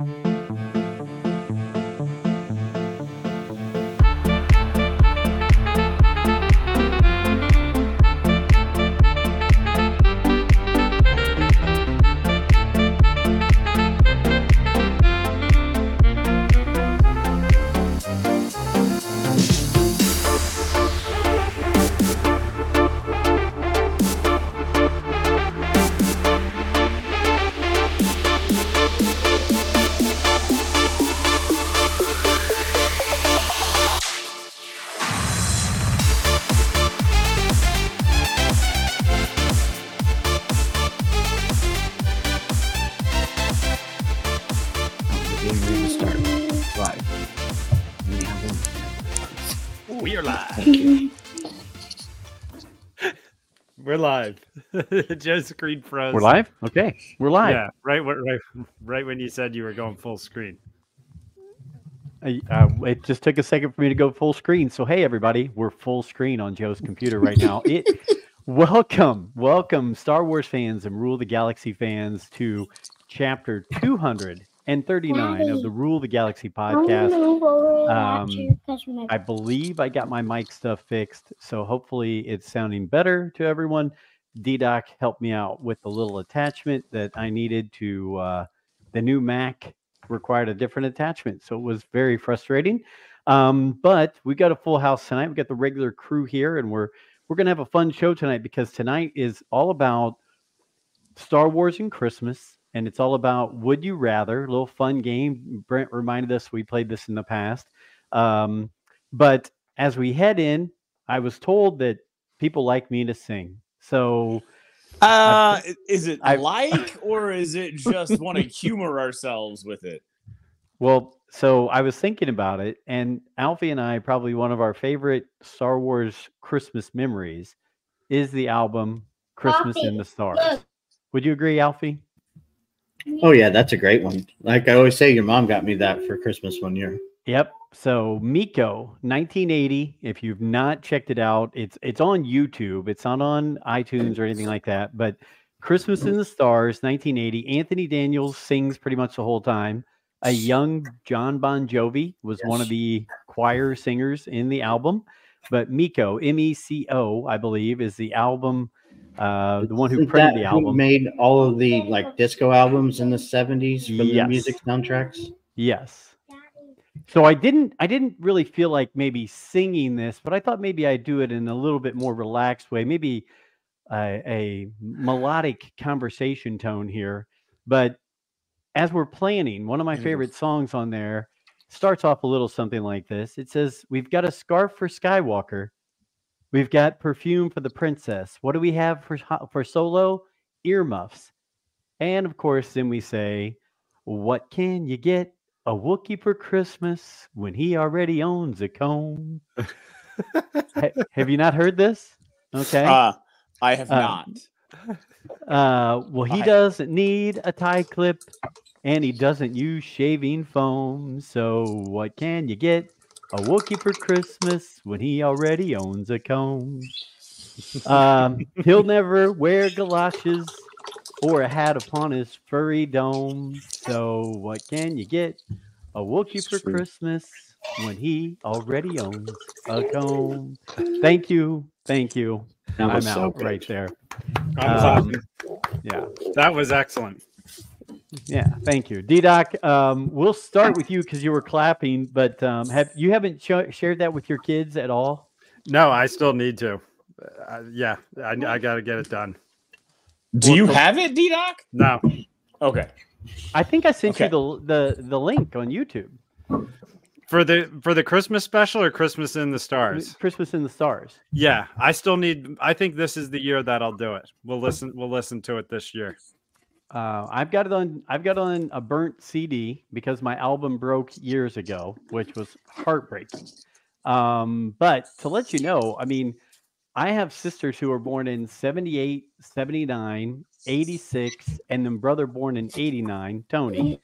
The live. Joe's screen froze. We're live. Okay, we're live. Yeah, right. Right. Right when you said you were going full screen. I, uh, it just took a second for me to go full screen. So hey, everybody, we're full screen on Joe's computer right now. It. welcome, welcome, Star Wars fans and Rule the Galaxy fans to Chapter 200 and 39 Daddy, of the Rule of the Galaxy podcast. Um, I believe I got my mic stuff fixed, so hopefully it's sounding better to everyone. DDoc helped me out with the little attachment that I needed to uh, the new Mac required a different attachment, so it was very frustrating. Um, but we got a full house tonight. We got the regular crew here, and we're we're gonna have a fun show tonight because tonight is all about Star Wars and Christmas and it's all about Would You Rather, a little fun game. Brent reminded us we played this in the past. Um, but as we head in, I was told that people like me to sing. So Uh, is it I've- like, or is it just want to humor ourselves with it? Well, so I was thinking about it, and Alfie and I probably one of our favorite Star Wars Christmas memories is the album Christmas in the Stars. Would you agree, Alfie? Oh yeah, that's a great one. Like I always say, your mom got me that for Christmas one year. Yep. So Meco, 1980. If you've not checked it out, it's it's on YouTube. It's not on iTunes or anything like that. But Christmas in the Stars, 1980. Anthony Daniels sings pretty much the whole time. A young Jon Bon Jovi was one of the choir singers in the album. But Meco, M E C O, I believe, is the album, uh, the one who Isn't printed the who made all of the like disco albums in the seventies for the music soundtracks. Yes. So I didn't I didn't really feel like maybe singing this, but I thought maybe I'd do it in a little bit more relaxed way, maybe a, a melodic conversation tone here. But as we're planning, one of my favorite songs on there starts off a little something like this. It says, "We've got a scarf for Skywalker. We've got perfume for the princess. What do we have for for Solo? Earmuffs." And of course, then we say, "What can you get a Wookiee for Christmas when he already owns a comb?" Ha- have you not heard this? Okay. Uh, I have Uh, not. Uh, well, he I- doesn't need a tie clip and he doesn't use shaving foam. So, what can you get a Wookiee for Christmas when he already owns a comb? Um, he'll never wear galoshes or a hat upon his furry dome. So, what can you get a Wookiee for Sweet. Christmas when he already owns a comb? Thank you. Thank you. That I'm was so out good. right there. I'm Um. Yeah. That was excellent. Yeah, thank you, D Doc. Um, we'll start with you because you were clapping, but um, have you haven't sh- shared that with your kids at all? No, I still need to. Uh, yeah, I, I got to get it done. Do you have it, D Doc? No, Okay. I think I sent Okay. you the, the the link on YouTube. for the for the Christmas special or Christmas in the Stars. Christmas in the Stars. Yeah, I still need. I think this is the year that I'll do it. We'll listen. We'll listen to it this year. Uh, I've got it on. I've got on a burnt CD because my album broke years ago, which was heartbreaking. Um, but to let you know, I mean, I have sisters who were born in 78, 79, 86, and then brother born in 89, Tony.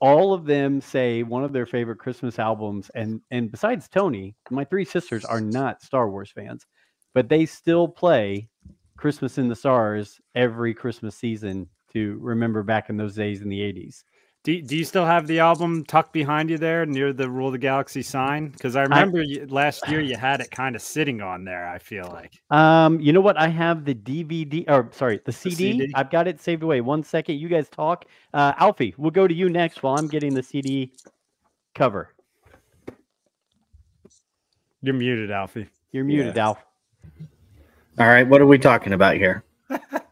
All of them say one of their favorite Christmas albums, and and besides Tony, my three sisters are not Star Wars fans, but they still play Christmas in the Stars every Christmas season to remember back in those days in the 80s. Do, do you still have the album tucked behind you there near the Rule of the Galaxy sign? Because I remember you, last year you had it kind of sitting on there. I feel like. Um, you know what? I have the DVD, or sorry, the CD. CD? I've got it saved away. One second, you guys talk. Uh, Alfie, we'll go to you next while I'm getting the CD cover. You're muted, Alfie. You're muted, Yeah. Alf. All right, what are we talking about here?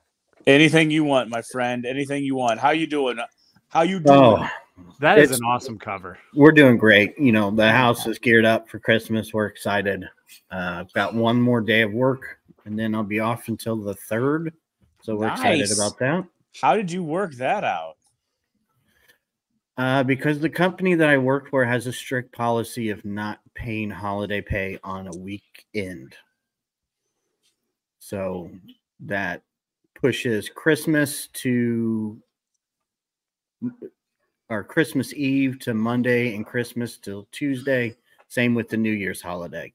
Anything you want, my friend. Anything you want. How you doing? How you doing? Oh, That is an awesome cover. we're doing great. You know, the house is geared up for Christmas. We're excited. Uh, I've got one more day of work, and then I'll be off until the third. So we're excited about that. How did you work that out? Uh, because the company that I work for has a strict policy of not paying holiday pay on a weekend. So that pushes Christmas to or Christmas Eve to Monday and Christmas till Tuesday. Same with the New Year's holiday.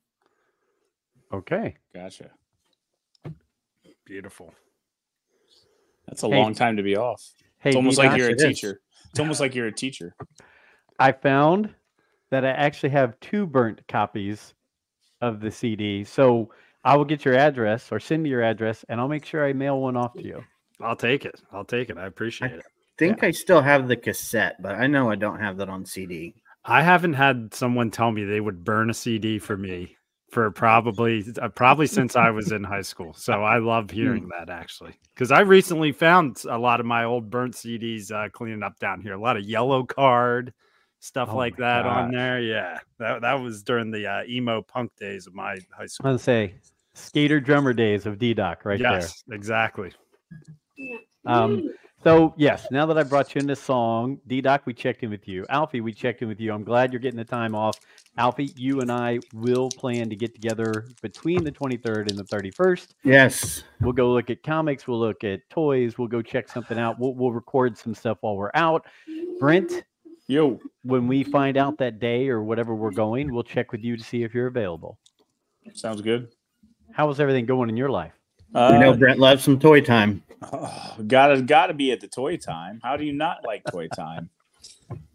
Okay. Gotcha. Beautiful. That's a Hey. long time to be off. Hey, It's almost like you're a it is. teacher. It's almost like you're a teacher. I found that I actually have two burnt copies of the CD. So I will get your address or send me your address, and I'll make sure I mail one off to you. I'll take it. I'll take it. I appreciate it. I think I still have the cassette, but I know I don't have that on CD. I haven't had someone tell me they would burn a CD for me for probably uh, probably since I was in high school. So I love hearing that actually because I recently found a lot of my old burnt CDs uh, cleaning up down here. A lot of yellow card stuff Oh like my that on there. Yeah, that that was during the uh, emo punk days of my high school. I'm gonna say skater drummer days of D Doc right yes, exactly. Um, so yes, now that I brought you in this song, D Doc, we checked in with you. Alfie, we checked in with you. I'm glad you're getting the time off. Alfie, you and I will plan to get together between the 23rd and the 31st. Yes. We'll go look at comics. We'll look at toys. We'll go check something out. We'll, we'll record some stuff while we're out. Brent, Yo, when we find out that day or whatever we're going, we'll check with you to see if you're available. sounds good. How is everything going in your life? Uh, you know, Brent loves some toy time. oh, gotta gotta be at the toy time. How do you not like toy time?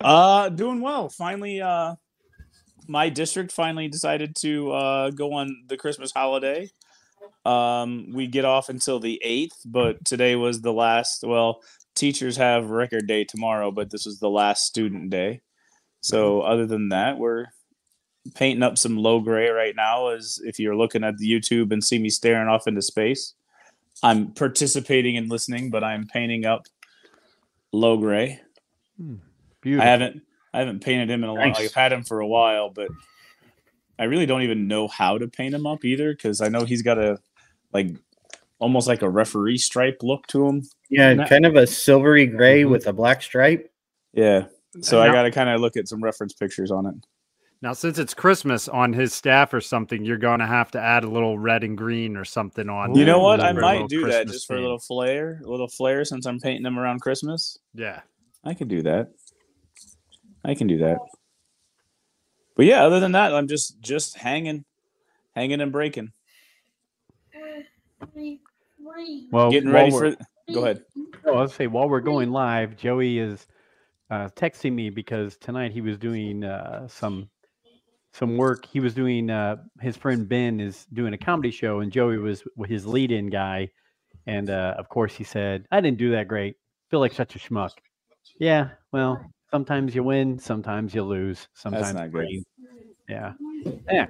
uh doing well. Finally, uh my district finally decided to uh go on the Christmas holiday. Um we get off until the 8th, but today was the last well, teachers have record day tomorrow, but this was the last student day. So mm-hmm. other than that, we're painting up some low gray right now as if you're looking at the YouTube and see me staring off into space. I'm participating and listening, but I'm painting up low gray. Hmm. Beautiful. I haven't I haven't painted him in a while. Nice. I've had him for a while, but I really don't even know how to paint him up either because I know he's got a like almost like a referee stripe look to him. Yeah, Not- kind of a silvery gray Mhm. with a black stripe. Yeah. So I got to kind of look at some reference pictures on it. Now, since it's Christmas on his staff or something, you're going to have to add a little red and green or something on. You know what? I might little do that Christmas just for a little flair, a little flair since I'm painting them around Christmas. Yeah. I can do that. I can do that. But yeah, other than that, I'm just just hanging, hanging and breaking, well, getting ready we're- for. Go ahead. Oh, I'll say while we're going live, Joey is uh, texting me because tonight he was doing uh, some some work. He was doing uh, his friend Ben is doing a comedy show, and Joey was his lead-in guy. And uh, of course, he said, "I didn't do that great. Feel like such a schmuck." Yeah, well, sometimes you win, sometimes you lose, sometimes not it good. rains. Yeah, yeah,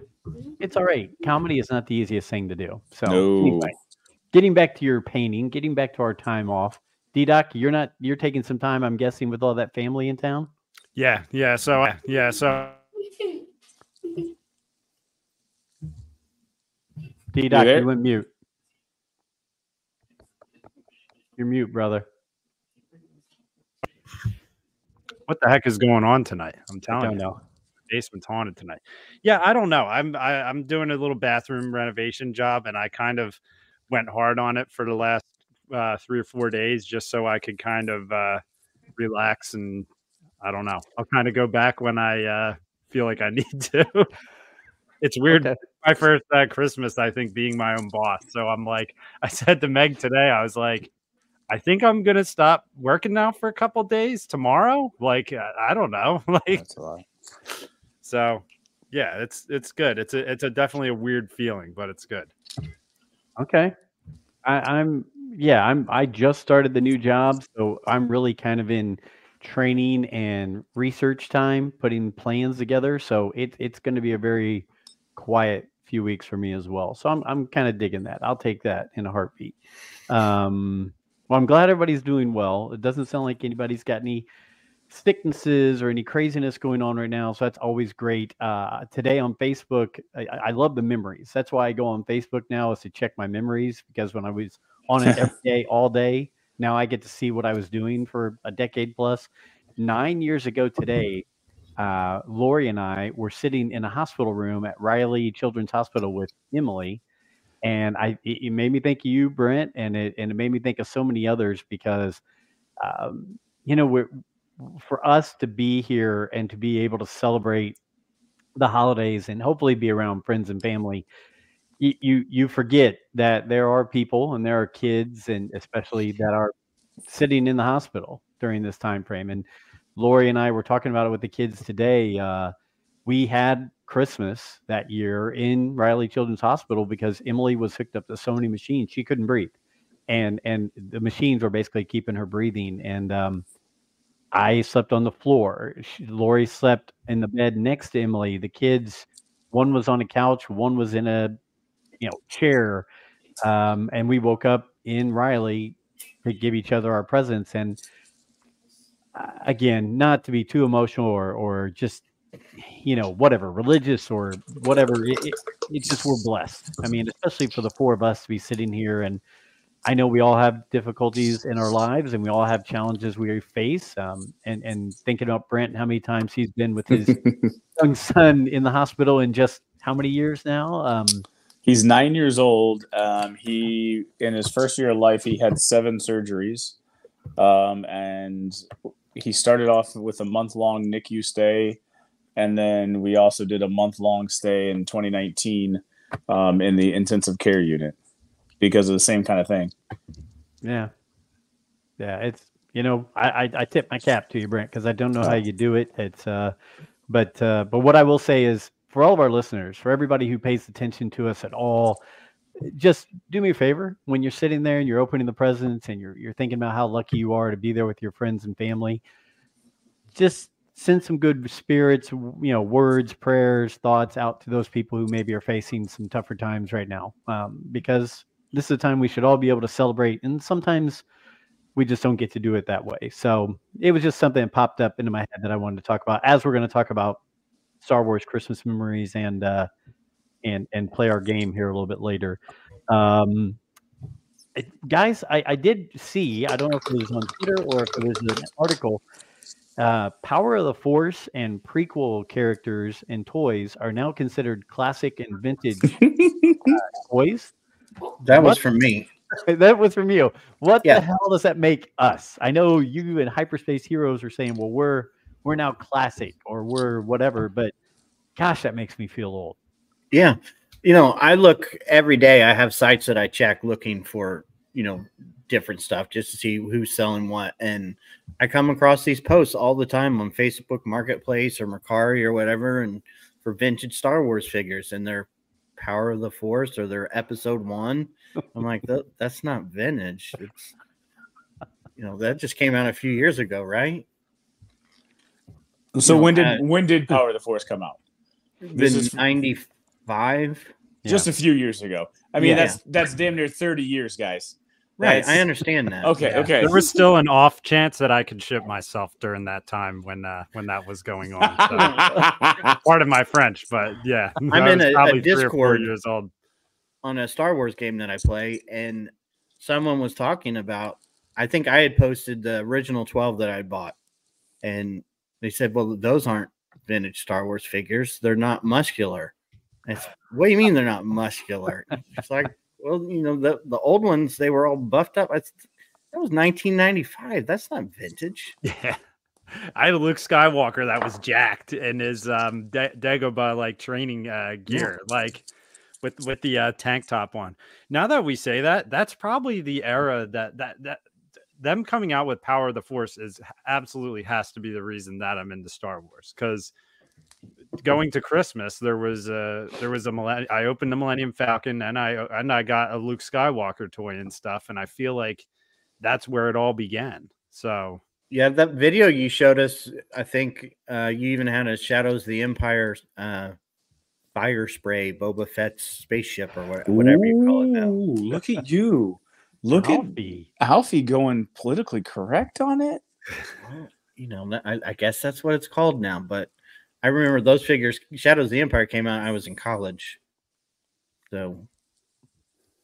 it's all right. Comedy is not the easiest thing to do. So No. anyway, getting back to your painting, getting back to our time off. D Doc, you're not you're taking some time, I'm guessing, with all that family in town. Yeah. Yeah. So, yeah. So, D Doc, there? you went mute. You're mute, brother. what the heck is going on tonight? I'm I telling don't you. know. basement's haunted tonight. Yeah, I don't know. I'm I, I'm doing a little bathroom renovation job, and I kind of went hard on it for the last uh, three or four days, just so I could kind of uh, relax and I don't know. I'll kind of go back when I uh, feel like I need to. it's weird. Okay. My first uh, Christmas, I think, being my own boss. So I'm like, I said to Meg today, I was like, I think I'm gonna stop working now for a couple days tomorrow. Like uh, I don't know, like That's a lot. so. Yeah, it's it's good. It's a it's a definitely a weird feeling, but it's good. Okay. I, I'm yeah, I'm I just started the new job, so I'm really kind of in training and research time, putting plans together. So it, it's going to be a very quiet few weeks for me as well. So I'm I'm kind of digging that. I'll take that in a heartbeat. Um, well, I'm glad everybody's doing well. It doesn't sound like anybody's got any sicknesses or any craziness going on right now. So that's always great. Uh, today on Facebook, I, I love the memories. That's why I go on Facebook now is to check my memories because when I was on it every day, all day, now I get to see what I was doing for a decade plus. Nine years ago today, uh, Lori and I were sitting in a hospital room at Riley Children's Hospital with Emily, and I it, it made me think of you, Brent, and it and it made me think of so many others because, um, you know, we're for us to be here and to be able to celebrate the holidays and hopefully be around friends and family you, you you forget that there are people and there are kids and especially that are sitting in the hospital during this time frame. And lori and i were talking about it with the kids today uh, we had christmas that year in riley children's hospital because emily was hooked up to so many machines. She couldn't breathe. And and the machines were basically keeping her breathing. And um, I slept on the floor. She, Lori slept in the bed next to Emily. The kids, one was on a couch, one was in a you know chair, um, and we woke up in Riley to give each other our presents. And uh, again, not to be too emotional or or just you know whatever religious or whatever. It, it, it's just we're blessed. I mean, especially for the four of us to be sitting here and I know we all have difficulties in our lives and we all have challenges we face. Um, and, and thinking about Brent, how many times he's been with his young son in the hospital in just how many years now? Um, He's nine years old. Um, he in his first year of life, he had seven surgeries, um, and he started off with a month long NICU stay, and then we also did a month long stay in 2019 um, in the intensive care unit because of the same kind of thing. yeah. Yeah. It's, you know, I, I, I tip my cap to you, Brent, because I don't know how you do it. It's, uh, but, uh, but what I will say is for all of our listeners, for everybody who pays attention to us at all, just do me a favor when you're sitting there and you're opening the presents and you're you're thinking about how lucky you are to be there with your friends and family. Just send some good spirits, you know, words, prayers, thoughts out to those people who maybe are facing some tougher times right now. Um, because this is a time we should all be able to celebrate, and sometimes we just don't get to do it that way. So it was just something that popped up into my head that I wanted to talk about as we're going to talk about Star Wars Christmas memories and uh, and and play our game here a little bit later. Um, it- guys, I, I did see. I don't know if it was on Twitter or if it was an article. Uh, Power of the Force and prequel characters and toys are now considered classic and vintage uh, toys. That was What? from me. that was from you. What Yeah. the hell does that make us? I know you and Hyperspace Heroes are saying, well, we're we're now classic or we're whatever, but gosh, that makes me feel old. Yeah. You know, I look every day. I have sites that I check looking for, you know, different stuff just to see who's selling what. And I come across these posts all the time on Facebook Marketplace or Mercari or whatever, and for vintage Star Wars figures and their Power of the Force or their Episode One. I'm like, that, that's not vintage. It's, you know, that just came out a few years ago, right? So No, when did uh, when did Power of the Force come out? This is 95. just a few years ago. I mean, Yeah. that's that's damn near thirty years, guys. Right. I understand that. Okay, Yeah. okay. There was still an off chance that I could ship myself during that time when uh, when that was going on. So, part of my French, but yeah, I'm in a- a probably three Discord. years old. on a Star Wars game that I play, and someone was talking about. I think I had posted the original twelve that I bought, and they said, "Well, those aren't vintage Star Wars figures. They're not muscular." It's what do you mean they're not muscular? It's like, well, you know, the the old ones they were all buffed up. It's, that was 1995. That's not vintage. Yeah. I had a Luke Skywalker that was jacked in his um Da- Dagobah like training uh gear, like with with the uh, tank top on. Now that we say that, that's probably the era that that that them coming out with Power of the Force is absolutely has to be the reason that I'm into Star Wars because going to Christmas there was a there was a millennium I opened the Millennium Falcon and I and I got a Luke Skywalker toy and stuff and I feel like that's where it all began. So yeah, that video you showed us, I think uh, you even had a Shadows of the Empire uh, fire spray Boba Fett's spaceship or what, whatever you call it now. Ooh, Look at you. Look Alfie. at Alfie going politically correct on it. Well, you know, I, I guess that's what it's called now. But I remember those figures. Shadows of the Empire came out. I was in college, so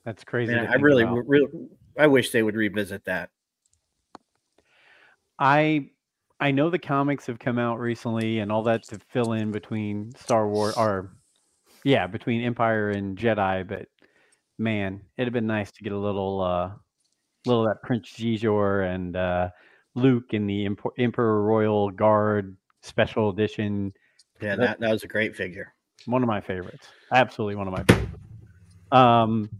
That's crazy. man, I really, about. really, I wish they would revisit that. I I know the comics have come out recently and all that to fill in between Star Wars or yeah, between Empire and Jedi, but man, it'd have been nice to get a little uh little of that Prince Xizor and uh Luke in the Emperor Royal Guard special edition. Yeah, That- that, was a great figure. One of my favorites. Absolutely one of my favorites. Um,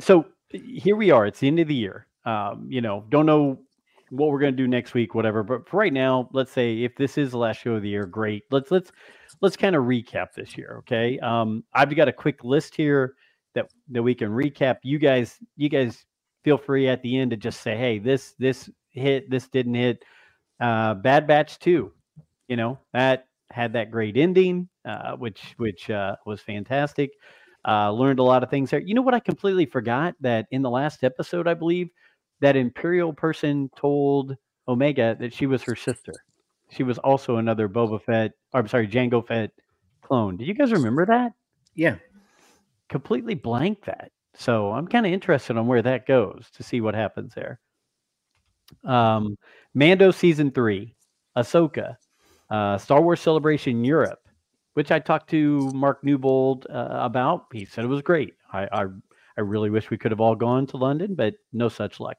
so here we are. It's the end of the year. Um, you know, don't know what we're gonna do next week, whatever. But for right now, let's say if this is the last show of the year, great. Let's let's let's kind of recap this year. Okay. Um, I've got a quick list here that that we can recap. You guys, you guys feel free at the end to just say, hey, this this hit, this didn't hit. Uh, Bad Batch two, you know that had that great ending, uh, which which uh, was fantastic. Uh, learned a lot of things there. You know what? I completely forgot that in the last episode, I believe that Imperial person told Omega that she was her sister. She was also another Boba Fett, or I'm sorry, Jango Fett clone. Do you guys remember that? Yeah, Completely blank that. So I'm kind of interested on where that goes to see what happens there. Um, Mando season three, Ahsoka, uh, Star Wars Celebration Europe, which I talked to Mark Newbold uh, about. He said it was great. I, I I really wish we could have all gone to London, but no such luck.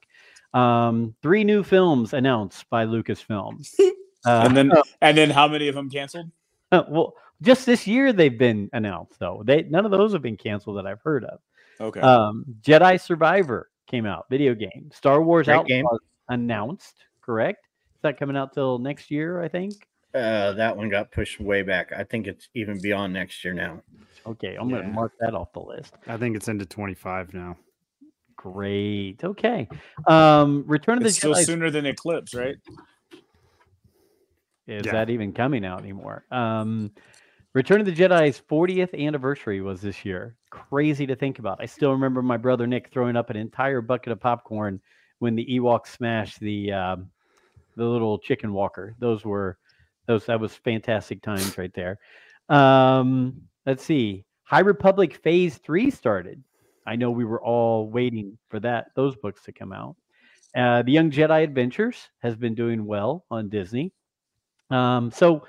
Um, three new films announced by Lucasfilm. Uh, And then and then how many of them canceled? well, just this year they've been announced though. They none of those have been canceled that I've heard of. Okay. Um, Jedi Survivor came out, video game. Star Wars Great Outlaws game. announced, correct? Is that coming out till next year? I think. Uh, that one got pushed way back. I think it's even beyond next year now. Okay, I'm gonna mark that off the list. I think it's into 25 now. Great. Okay. Um, Return of the it's still Jedi. sooner than Eclipse, right? Is Yeah. that even coming out anymore? Um, Return of the Jedi's 40th anniversary was this year. Crazy to think about. I still remember my brother Nick throwing up an entire bucket of popcorn when the Ewoks smashed the um, the little chicken walker. Those were those that was fantastic times right there. Um, let's see. High Republic Phase Three started. I know we were all waiting for that those books to come out. Uh, the Young Jedi Adventures has been doing well on Disney. Um, so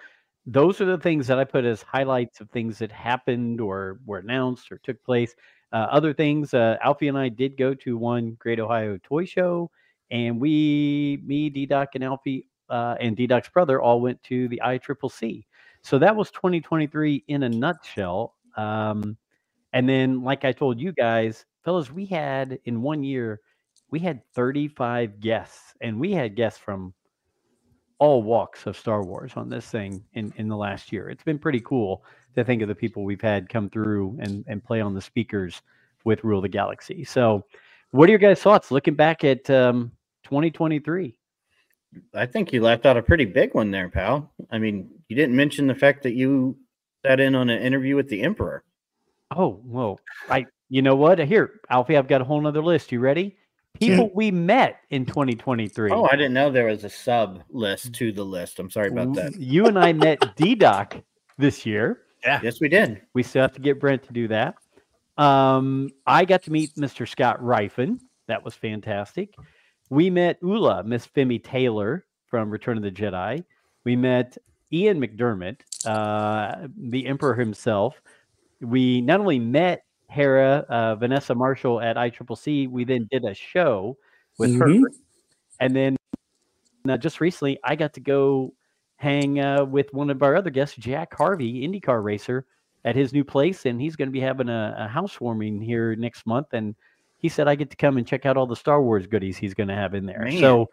those are the things that I put as highlights of things that happened or were announced or took place. Uh, other things, uh, Alfie and I did go to one Great Ohio Toy Show, and we, me, D Doc, and Alfie, uh, and D Doc's brother all went to the ICCC. So that was 2023 in a nutshell. Um, and then, like I told you guys, fellas, we had in one year, we had 35 guests, and we had guests from all walks of Star Wars on this thing in, in the last year. It's been pretty cool to think of the people we've had come through and, and play on the speakers with Rule of the Galaxy. So, what are your guys' thoughts looking back at um, 2023? I think you left out a pretty big one there, pal. I mean, you didn't mention the fact that you sat in on an interview with the Emperor. Oh, well, I, you know what? Here, Alfie, I've got a whole nother list. You ready? People we met in 2023. Oh, I didn't know there was a sub list to the list. I'm sorry about that. You and I met D Doc this year. Yeah. Yes, we did. We still have to get Brent to do that. Um, I got to meet Mr. Scott Ryfun. That was fantastic. We met Oola, Miss Femi Taylor from Return of the Jedi. We met Ian McDiarmid, uh, the Emperor himself. We not only met Hera, uh, Vanessa Marshall at ICCC, we then did a show with her. Mhm. And then uh, just recently, I got to go hang uh, with one of our other guests, Jack Harvey, IndyCar racer, at his new place, and he's going to be having a, a housewarming here next month, and he said I get to come and check out all the Star Wars goodies he's going to have in there. Man. So,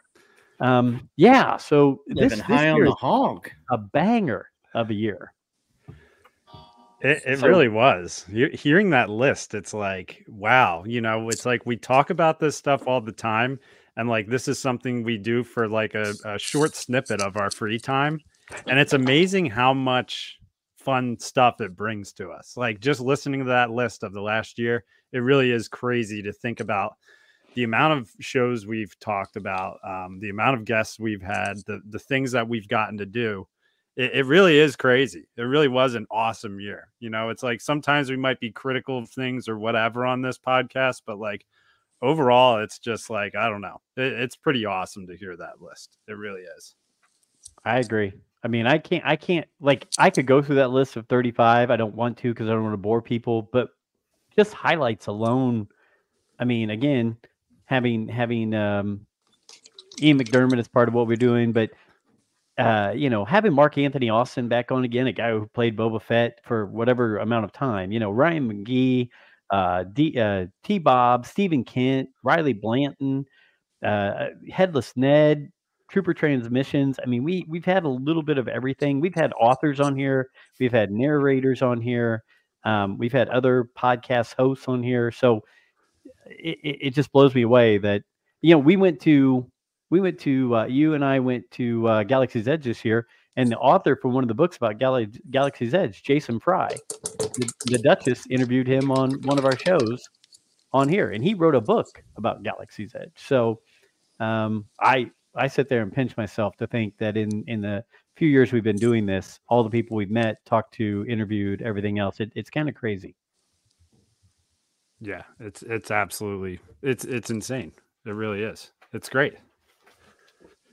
um, yeah. So this, Living this high on the is hog. a banger of a year. It, it So- really was. He- Hearing that list, it's like, wow, you know, it's like we talk about this stuff all the time. And like, this is something we do for like a, a short snippet of our free time. And it's amazing how much fun stuff it brings to us. Like, just listening to that list of the last year, it really is crazy to think about the amount of shows we've talked about, um, the amount of guests we've had, the, the things that we've gotten to do it, it really is crazy. It really was an awesome year. You know, it's like sometimes we might be critical of things or whatever on this podcast, but like overall, it's just like, I don't know. It, it's pretty awesome to hear that list. It really is. I agree. I mean, I can't, I can't, like, I could go through that list of 35. I don't want to because I don't want to bore people, but just highlights alone. I mean, again, having, having, um, Ian McDiarmid is part of what we're doing, but, uh, you know, having Mark Anthony Austin back on again, a guy who played Boba Fett for whatever amount of time, you know, Ryan McGee, uh, D, uh, T Bob, Stephen Kent, Riley Blanton, uh, Headless Ned, Trooper Transmissions. I mean, we we've had a little bit of everything. We've had authors on here. We've had narrators on here. Um, we've had other podcast hosts on here. So it, it just blows me away that you know we went to we went to uh, you and I went to uh, Galaxy's Edge this year, and the author for one of the books about Gal- Galaxy's Edge, Jason Fry, the, the Duchess interviewed him on one of our shows on here, and he wrote a book about Galaxy's Edge. So um, I I sit there and pinch myself to think that in in the few years we've been doing this, all the people we've met, talked to, interviewed, everything else, it, it's kind of crazy. Yeah, it's it's absolutely it's it's insane. It really is. It's great.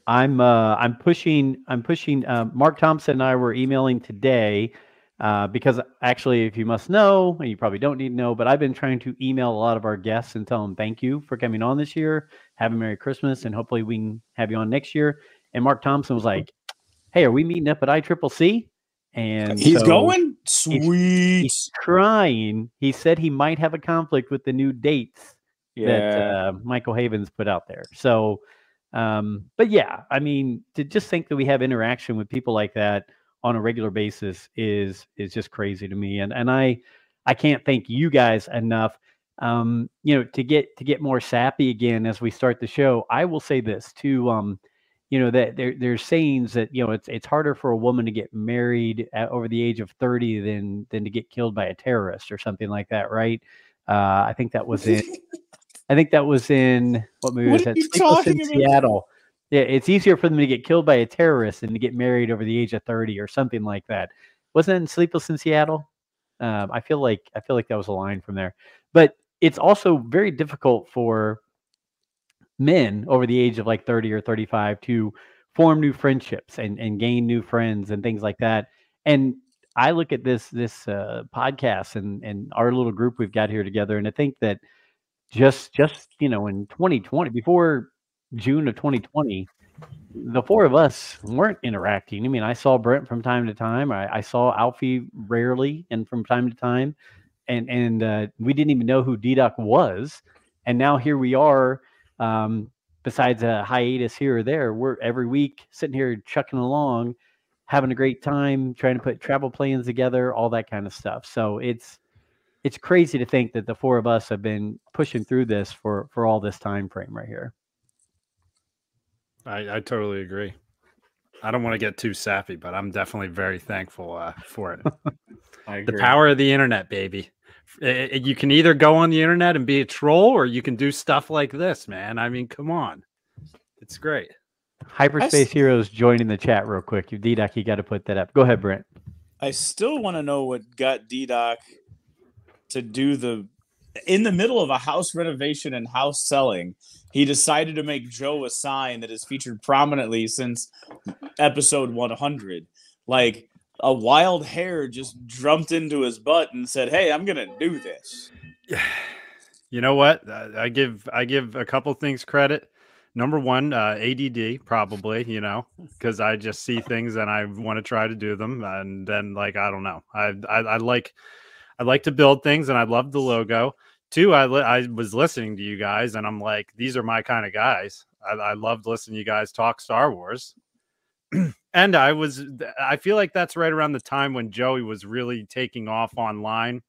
I'm uh, I'm pushing I'm pushing. Uh, Mark Thompson and I were emailing today uh, because actually, if you must know, and you probably don't need to know, but I've been trying to email a lot of our guests and tell them thank you for coming on this year. Have a Merry Christmas, and hopefully we can have you on next year. And Mark Thompson was like, "Hey, are we meeting up at ICCC?" And He's so going sweet. He's trying. He said he might have a conflict with the new dates that uh, Michael Havens put out there. So, um, but yeah, I mean, to just think that we have interaction with people like that on a regular basis is is just crazy to me. And and I I can't thank you guys enough. Um, you know, to get to get more sappy again as we start the show. I will say this too. Um, you know that there there's sayings that you know it's it's harder for a woman to get married at, over the age of 30 than than to get killed by a terrorist or something like that, right? Uh, I think that was in I think that was in what movie What was that? you Sleepless in talking about? Seattle. Yeah, it's easier for them to get killed by a terrorist than to get married over the age of 30 or something like that. Wasn't it in Sleepless in Seattle? Um, I feel like I feel like that was a line from there. But it's also very difficult for men over the age of like 30 or 35 to form new friendships and, and gain new friends and things like that. And I look at this this uh, podcast and and our little group we've got here together, and I think that just just you know in 2020 before June of 2020, the four of us weren't interacting. I mean, I saw Brent from time to time. I, I saw Alfie rarely and from time to time, and and uh, we didn't even know who DDoc was. And now here we are. Um, besides a hiatus here or there, we're every week sitting here chucking along, having a great time, trying to put travel plans together, all that kind of stuff. So it's it's crazy to think that the four of us have been pushing through this for for all this time frame right here. I, I totally agree. I don't want to get too sappy, but I'm definitely very thankful uh, for it. I the power of the internet, baby. Eh, eh, You can either go on the internet and be a troll, or you can do stuff like this, man. I mean, come on, it's great. Hyperspace Heroes joining the chat real quick. You DDoc, you got to put that up. Go ahead, Brent. I still want to know what got DDoc to do the in the middle of a house renovation and house selling. He decided to make Joe a sign that is featured prominently since episode 100. Like a wild hair just jumped into his butt and said, "Hey, I'm gonna do this." You know what? I give I give a couple things credit. Number one, uh, ADD, probably. You know, because I just see things and I want to try to do them, and then like I don't know. I, I I like I like to build things, and I love the logo. Two, I li- I was listening to you guys, and I'm like, these are my kind of guys. I, I loved listening to you guys talk Star Wars. and I was, I feel like that's right around the time when Joey was really taking off online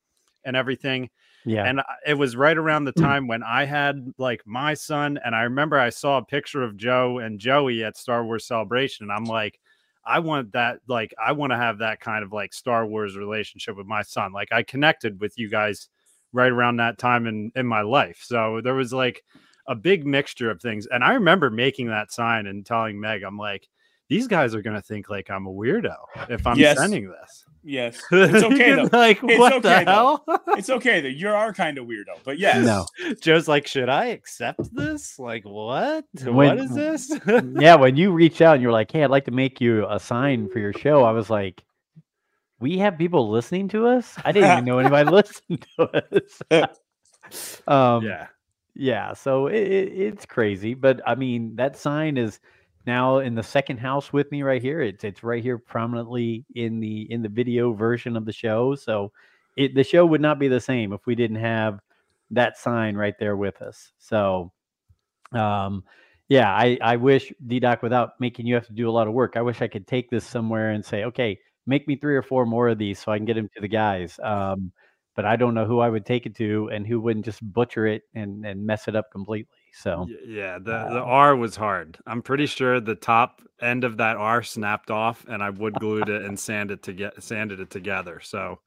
and everything. Yeah. And uh, it was right around the time when I had like my son, and I remember I saw a picture of Joe and Joey at Star Wars Celebration, and I'm like, I want that, like, I want to have that kind of like Star Wars relationship with my son. Like, I connected with you guys right around that time in in my life, so there was like a big mixture of things. And I remember making that sign and telling Meg, I'm like, these guys are gonna think like I'm a weirdo if I'm Yes. sending this. Yes, it's okay though. like, It's what okay, the though. hell? It's okay though. You are kind of weirdo, but yes. No. Joe's like, should I accept this? Like, what? what When- is this? yeah, when you reached out and you're like, "Hey, I'd like to make you a sign for your show," I was like, "We have people listening to us? I didn't even know anybody listened to us." um, yeah. yeah. So it, it, it's crazy, but I mean, that sign is now in the second house with me right here. It's it's right here prominently in the in the video version of the show. So it the show would not be the same if we didn't have that sign right there with us. So um yeah, I, I wish DDoc without making you have to do a lot of work. I wish I could take this somewhere and say, okay, make me three or four more of these so I can get them to the guys. Um, but I don't know who I would take it to and who wouldn't just butcher it and, and mess it up completely. So Yeah, the, the R was hard. I'm pretty sure the top end of that R snapped off and I wood glued it and sanded it to get sanded it together. So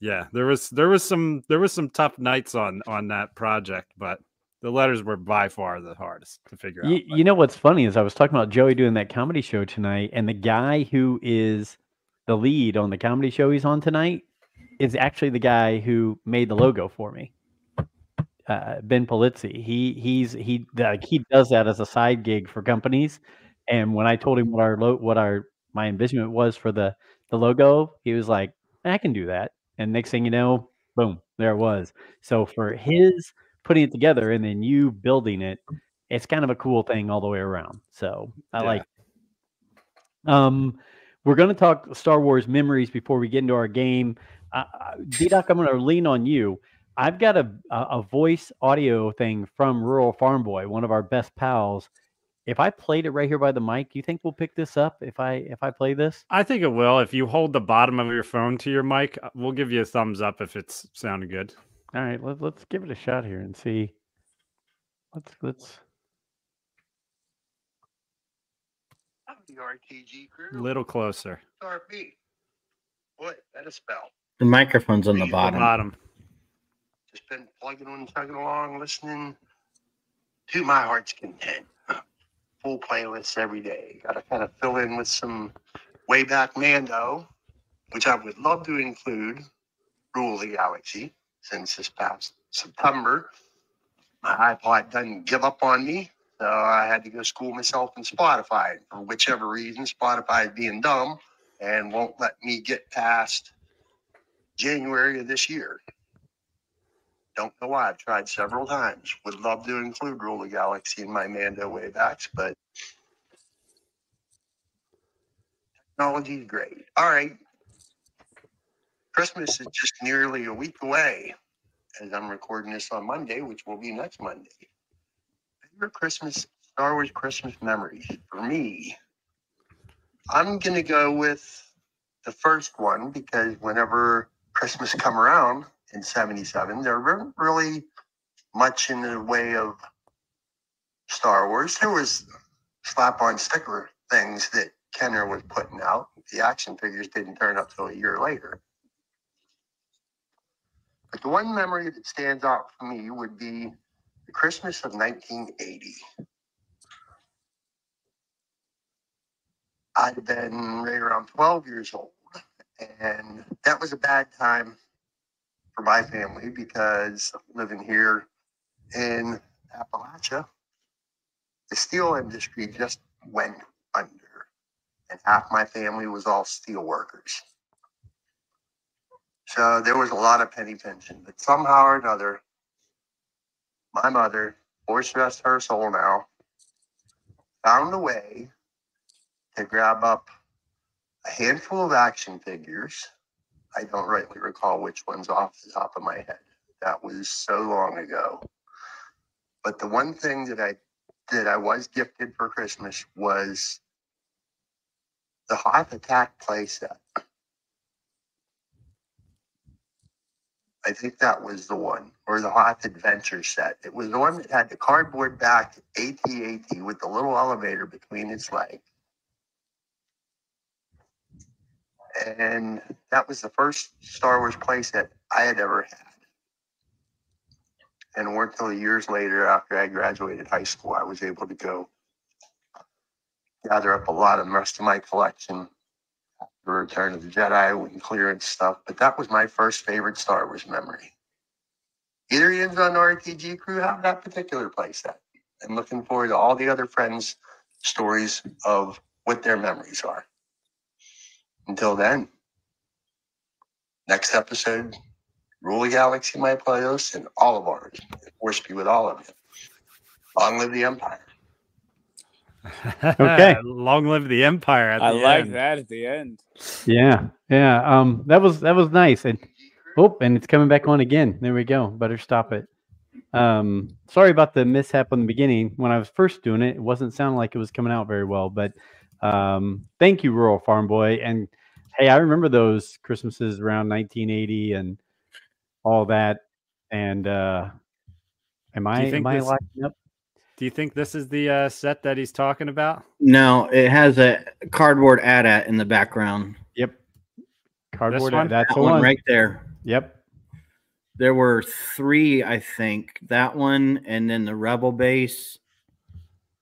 yeah, there was there was some there was some tough nights on on that project, but the letters were by far the hardest to figure out. you know what's funny is I was talking about Joey doing that comedy show tonight, and the guy who is the lead on the comedy show he's on tonight is actually the guy who made the logo for me. Uh, ben Polizzi. He he's he like he does that as a side gig for companies. And when I told him what our lo- what our my envisionment was for the the logo, he was like, "I can do that." And next thing you know, boom, there it was. So for his putting it together and then you building it, it's kind of a cool thing all the way around. So I Yeah. like. Um, we're going to talk Star Wars memories before we get into our game. Uh, D-Doc, I'm going to lean on you. I've got a, a a voice audio thing from Rural Farm Boy, one of our best pals. If I played it right here by the mic, you think we'll pick this up if I if I play this? I think it will. If you hold the bottom of your phone to your mic, uh, we'll give you a thumbs up if it's sounding good. All right, let, let's give it a shot here and see. Let's let's. The RTG A crew. little closer. RP. What? That a spell. The microphone's on the bottom. Bottom. Just been plugging and chugging along, listening to my heart's content. Full playlists every day. Got to kind of fill in with some way back Mando, which I would love to include Rule of the Galaxy since this past September. My iPod doesn't give up on me, so I had to go school myself in Spotify. For whichever reason, Spotify is being dumb and won't let me get past January of this year. Don't know why. I've tried several times. Would love to include Rule of Galaxy in my Mando waybacks, but technology is great. All right. Christmas is just nearly a week away as I'm recording this on Monday, which will be next Monday. Favorite Christmas, Star Wars Christmas memories for me. I'm to go with the first one because whenever Christmas come around in 77, there weren't really much in the way of Star Wars. There was slap on sticker things that Kenner was putting out. The action figures didn't turn up till a year later. But the one memory that stands out for me would be Christmas of 1980. I'd been right around 12 years old. And that was a bad time for my family because living here in Appalachia, the steel industry just went under. And half my family was all steel workers. So there was a lot of penny pinching. But somehow or another, my mother, force rest her soul now, found a way to grab up a handful of action figures. I don't rightly recall which ones off the top of my head. That was so long ago. But the one thing that I that I was gifted for Christmas was the Hoth Attack playset. I think that was the one, or the Hoth Adventure set. It was the one that had the cardboard back AT-AT with the little elevator between its legs. And that was the first Star Wars playset I had ever had. And it weren't until years later, after I graduated high school, I was able to go gather up a lot of the rest of my collection the Return of the Jedi and clearance stuff, but that was my first favorite Star Wars memory. You on the RPG crew have that particular playset. I'm looking forward to all the other friends' stories of what their memories are. Until then, next episode, Rule the Galaxy, my playlist, and all of ours. Force be with all of you. Long live the Empire. Okay. Long live the empire. At the I like end. that at the end. Yeah, yeah. Um, that was that was nice. And oh, and it's coming back on again. There we go. Better stop it. Um, sorry about the mishap in the beginning. When I was first doing it, it wasn't sounding like it was coming out very well. But um, thank you, Rural Farm Boy. And hey, I remember those Christmases around 1980 and all that. And uh, am I think am I this- lining up? Do you think this is the uh, set that he's talking about? No, it has a cardboard AT-AT in the background. Yep. Cardboard. one? That's That the one one. right there. Yep. There were three, I think. That one, and then the Rebel base.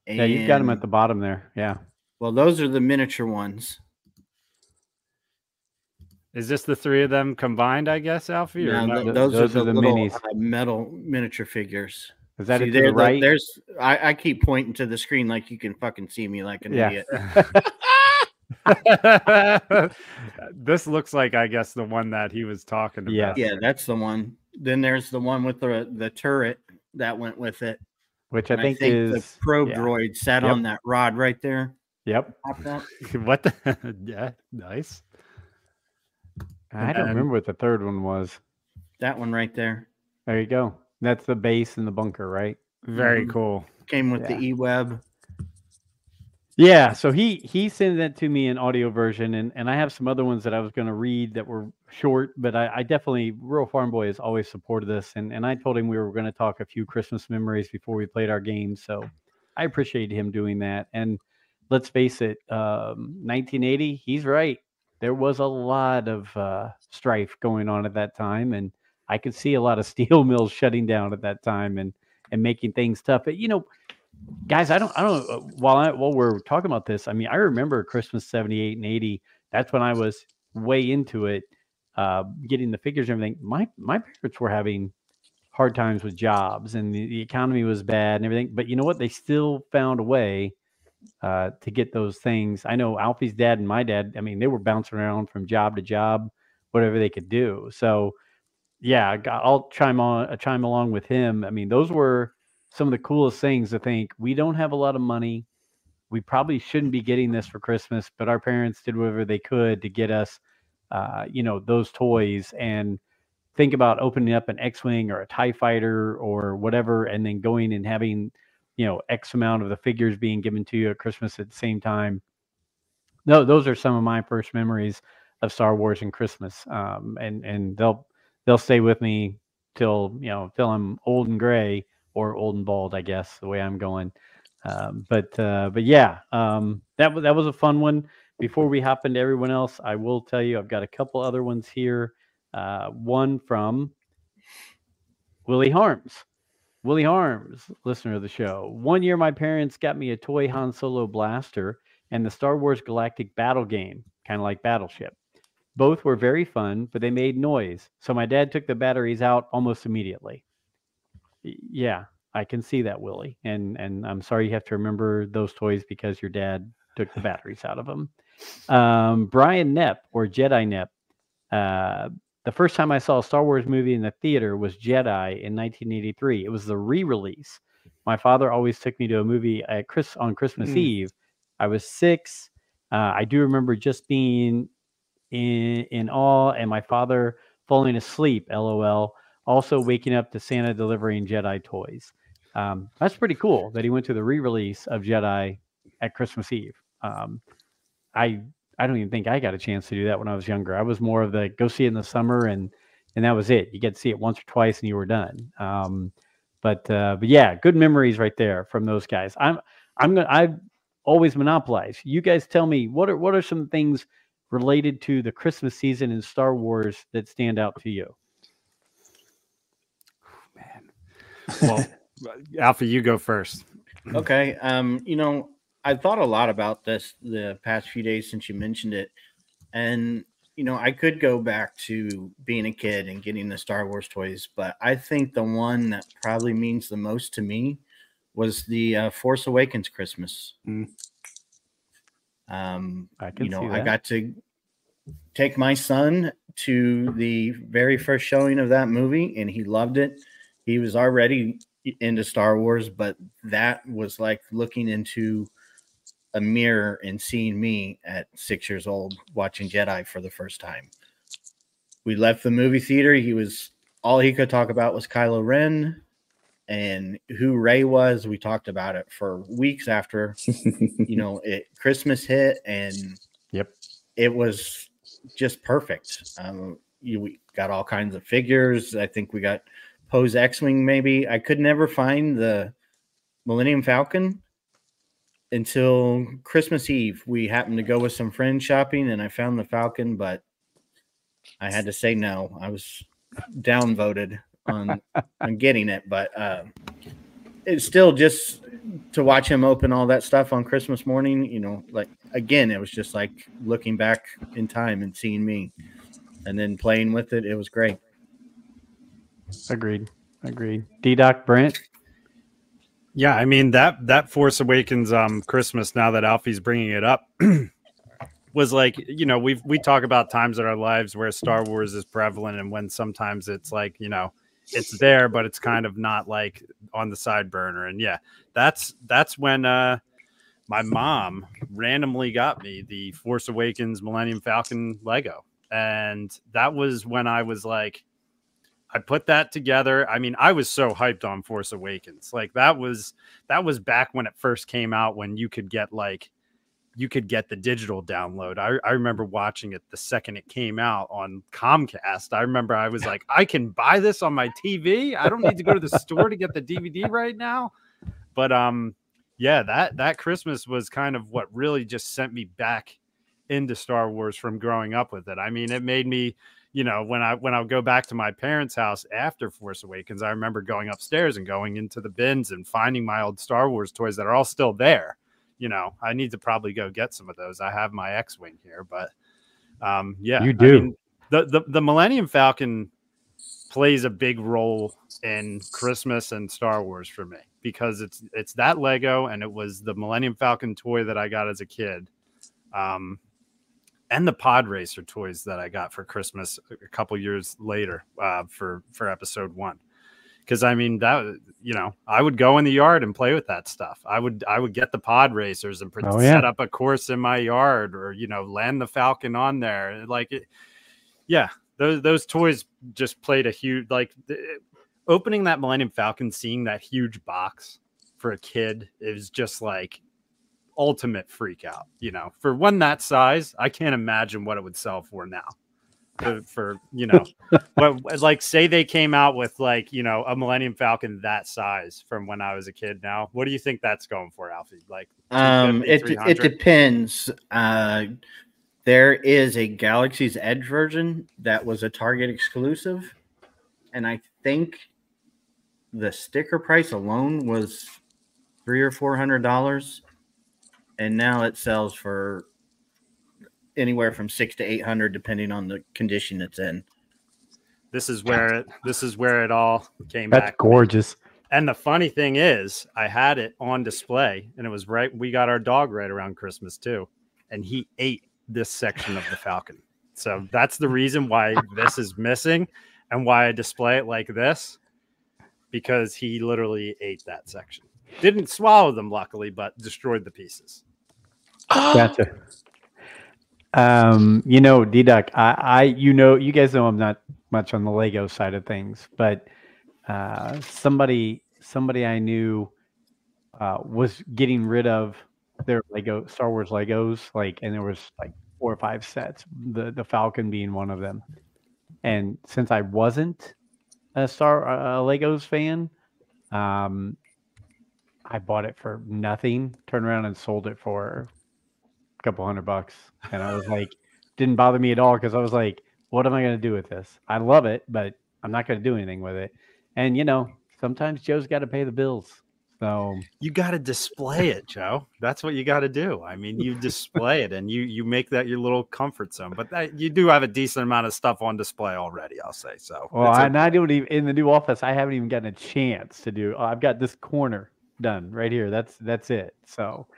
Yeah, you've got them at the bottom there. Yeah. Well, those are the miniature ones. Is this the three of them combined? I guess, Alfie. Or No, no? th- those, those are are the, the little minis. uh, metal miniature figures. Is that See, it to there, the the- right? There's. I, I keep pointing to the screen like you can fucking see me like an Yeah. idiot. this looks like, I guess, the one that he was talking about. Yes. Yeah, that's the one. Then there's the one with the the turret that went with it. Which I And think, the is probe yeah. droid sat Yep. on that rod right there. Yep. What the? yeah, nice. I don't remember what the third one was. That one right there There you go. That's the base and the bunker, right? Very Mhm. cool. came with Yeah. the e-web. Yeah. So he he sent that to me in audio version, and and I have some other ones that I was going to read that were short, but I, I definitely Rural Farm Boy has always supported this, and and I told him we were going to talk a few Christmas memories before we played our game, so I appreciate him doing that. And let's face it, um, 1980, he's right. There was a lot of uh, strife going on at that time, and I could see a lot of steel mills shutting down at that time and and making things tough. But you know, guys, I don't, I don't. uh, While I, while we're talking about this, I mean, I remember Christmas '78 and '80. That's when I was way into it, uh, getting the figures and everything. My my parents were having hard times with jobs, and the, the economy was bad and everything. But you know what? They still found a way uh, to get those things. I know Alfie's dad and my dad. I mean, they were bouncing around from job to job, whatever they could do. So, yeah, I'll chime on, uh, chime along with him. I mean, those were some of the coolest things to think. We don't have a lot of money. We probably shouldn't be getting this for Christmas, but our parents did whatever they could to get us, uh, you know, those toys. And think about opening up an X-wing or a Tie Fighter or whatever, and then going and having, you know, X amount of the figures being given to you at Christmas at the same time. No, those are some of my first memories of Star Wars and Christmas, um, and and they'll they'll stay with me till you know till I'm old and gray or old and bald, I guess the way I'm going. Um, but uh, but yeah, um, that was that was a fun one. Before we hop into everyone else, I will tell you I've got a couple other ones here. Uh, one from Willie Harms. Willie Harms, listener of the show. One year, my parents got me a toy Han Solo blaster and the Star Wars Galactic Battle game, kind of like Battleship. Both were very fun, but they made noise. So my dad took the batteries out almost immediately. Yeah, I can see that, Willie. And and I'm sorry you have to remember those toys because your dad took the batteries out of them. Um, Brian Knepp or Jedi Knepp. Uh, the first time I saw a Star Wars movie in the theater was Jedi in 1983. It was the re-release. My father always took me to a movie at Chris on Christmas Mm. Eve. I was six. Uh, I do remember just being in in awe and my father falling asleep, lol, Also, waking up to Santa delivering Jedi toys. Um, that's pretty cool that he went to the re-release of Jedi at Christmas Eve. Um, I I don't even think I got a chance to do that when I was younger. I was more of the go see it in the summer and and that was it. You get to see it once or twice and you were done. Um, but uh, but yeah, good memories right there from those guys. I'm I'm gonna I've always monopolized. You guys tell me what are what are some things related to the Christmas season in Star Wars that stand out to you? Man, well, Alfie, you go first. Okay. Um, you know, I thought a lot about this the past few days since you mentioned it, and you know, I could go back to being a kid and getting the Star Wars toys, but I think the one that probably means the most to me was the uh, Force Awakens Christmas. Mm. Um, I can you know, I got to take my son to the very first showing of that movie, and he loved it. He was already into Star Wars, but that was like looking into a mirror and seeing me at six years old watching Jedi for the first time. We left the movie theater. He was all he could talk about was Kylo Ren and who Rey was. We talked about it for weeks after you know it Christmas hit, and Yep. it was just perfect. Um, you we got all kinds of figures. I think we got Poe's X-wing. Maybe I could never find the Millennium Falcon until Christmas Eve. We happened to go with some friends shopping, and I found the Falcon, but I had to say no. I was downvoted on on getting it, but uh, it's still just to watch him open all that stuff on Christmas morning. You know, like again, it was just like looking back in time and seeing me, and then playing with it. It was great. Agreed. Agreed. D Doc Brent. Yeah, I mean that that Force Awakens um Christmas now that Alfie's bringing it up was like, you know, we we talk about times in our lives where Star Wars is prevalent and when sometimes it's like, you know, it's there but it's kind of not like on the side burner and yeah, that's that's when uh my mom randomly got me the Force Awakens Millennium Falcon Lego and that was when I was like I put that together. I mean, I was so hyped on Force Awakens. Like that was that was back when it first came out when you could get like you could get the digital download. I, I remember watching it the second it came out on Comcast. I remember I was like, I can buy this on my TV. I don't need to go to the store to get the DVD right now. But um yeah, that that Christmas was kind of what really just sent me back into Star Wars from growing up with it. I mean, it made me you know, when I when I would go back to my parents' house after Force Awakens, I remember going upstairs and going into the bins and finding my old Star Wars toys that are all still there. You know, I need to probably go get some of those. I have my X-wing here, but um, yeah, You I do. mean, the, the the Millennium Falcon plays a big role in Christmas and Star Wars for me because it's it's that Lego and it was the Millennium Falcon toy that I got as a kid. Um, and the pod racer toys that I got for Christmas a couple years later uh, for for episode one. Because I mean that you know I would go in the yard and play with that stuff. I would I would get the pod racers and Oh, yeah. set up a course in my yard or you know land the Falcon on there. Like it, yeah, those those toys just played a huge like the, opening that Millennium Falcon, seeing that huge box for a kid is just like ultimate freak out. You know, for one that size, I can't imagine what it would sell for now. For, for you know, what like say they came out with like you know a Millennium Falcon that size from when I was a kid. Now, what do you think that's going for, Alfie? Like, Um, it it depends. Uh, there is a Galaxy's Edge version that was a Target exclusive, and I think the sticker price alone was three or four hundred dollars, and now it sells for anywhere from six to eight hundred, depending on the condition it's in. this is where it this is where it all came That's back. gorgeous. And the funny thing is, I had it on display, and it was right. We got our dog right around Christmas too, and he ate this section of the Falcon. So that's the reason why this is missing, and why I display it like this, because he literally ate that section. Didn't swallow them, luckily, but destroyed the pieces. Gotcha. Um, you know, D Duck, I, I, you know, you guys know I'm not much on the Lego side of things, but uh, somebody somebody I knew uh, was getting rid of their Lego Star Wars Legos, like, and there was like four or five sets, the the Falcon being one of them. And since I wasn't a Star a Legos fan, um, I bought it for nothing. Turned around and sold it for a couple hundred bucks, and I was like, didn't bother me at all because I was like, what am I going to do with this? I love it, but I'm not going to do anything with it. And you know, sometimes Joe's got to pay the bills. So you got to display it, Joe. That's what you got to do. I mean, you display it and you you make that your little comfort zone. But that, you do have a decent amount of stuff on display already. I'll say so. Well, and I don't even in the new office. I haven't even gotten a chance to do. Oh, I've got this corner done right here. That's that's it. So,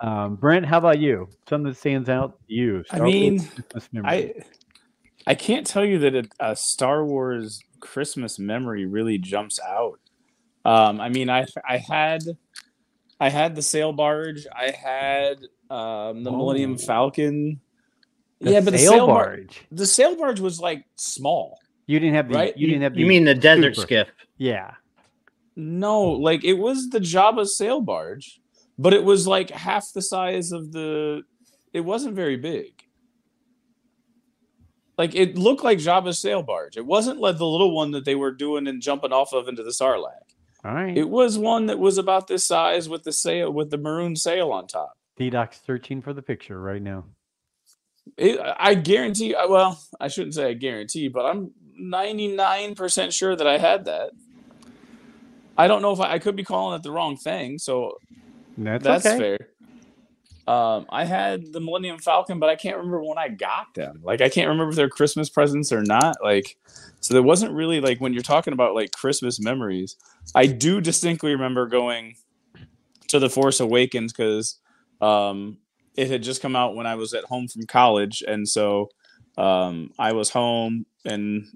um, Brent, how about you? Something that stands out to you? I mean, I I can't tell you that a, a Star Wars Christmas memory really jumps out. Um, I mean, I I had I had the sail barge. I had um, the oh. Millennium Falcon. The yeah, but the sail barge. Bar- the sail barge was like small. You didn't have the. Right? You didn't have. The you mean the desert super. skiff? Yeah. No, like it was the Jabba sail barge, but it was like half the size of the. It wasn't very big. Like it looked like Jabba's sail barge. It wasn't like the little one that they were doing and jumping off of into the Sarlacc. All right. It was one that was about this size with the sail with the maroon sail on top. D Doc's searching for the picture right now. It, I guarantee. Uh, well, I shouldn't say I guarantee, but I'm 99% sure that I had that. I don't know if I, I could be calling it the wrong thing, so that's, that's okay. fair. Um, I had the Millennium Falcon, but I can't remember when I got them. Like, I can't remember if they're Christmas presents or not. Like, so there wasn't really like when you're talking about like Christmas memories. I do distinctly remember going to the Force Awakens because um, it had just come out when I was at home from college, and so um, I was home and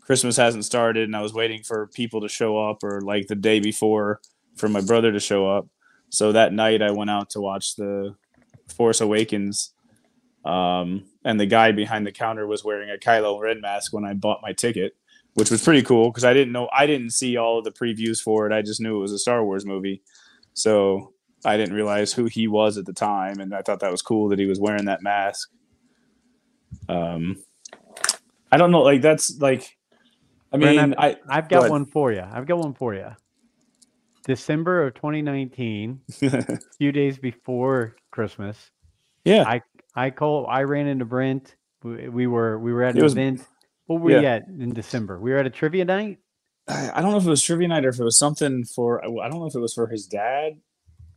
Christmas hasn't started, and I was waiting for people to show up or like the day before for my brother to show up so that night I went out to watch the Force Awakens. Um, and the guy behind the counter was wearing a Kylo Ren mask when I bought my ticket, which was pretty cool because I didn't know I didn't see all of the previews for it. I just knew it was a Star Wars movie. So I didn't realize who he was at the time, and I thought that was cool that he was wearing that mask. Um, I don't know, like that's like, I mean, Brent, I I've got one for you. I've got one for you. December of 2019, a few days before Christmas. Yeah. I I call I ran into Brent. We, we were we were at an was, event. What were yeah. we at in December? We were at a trivia night. I don't know if it was trivia night or if it was something for I don't know if it was for his dad.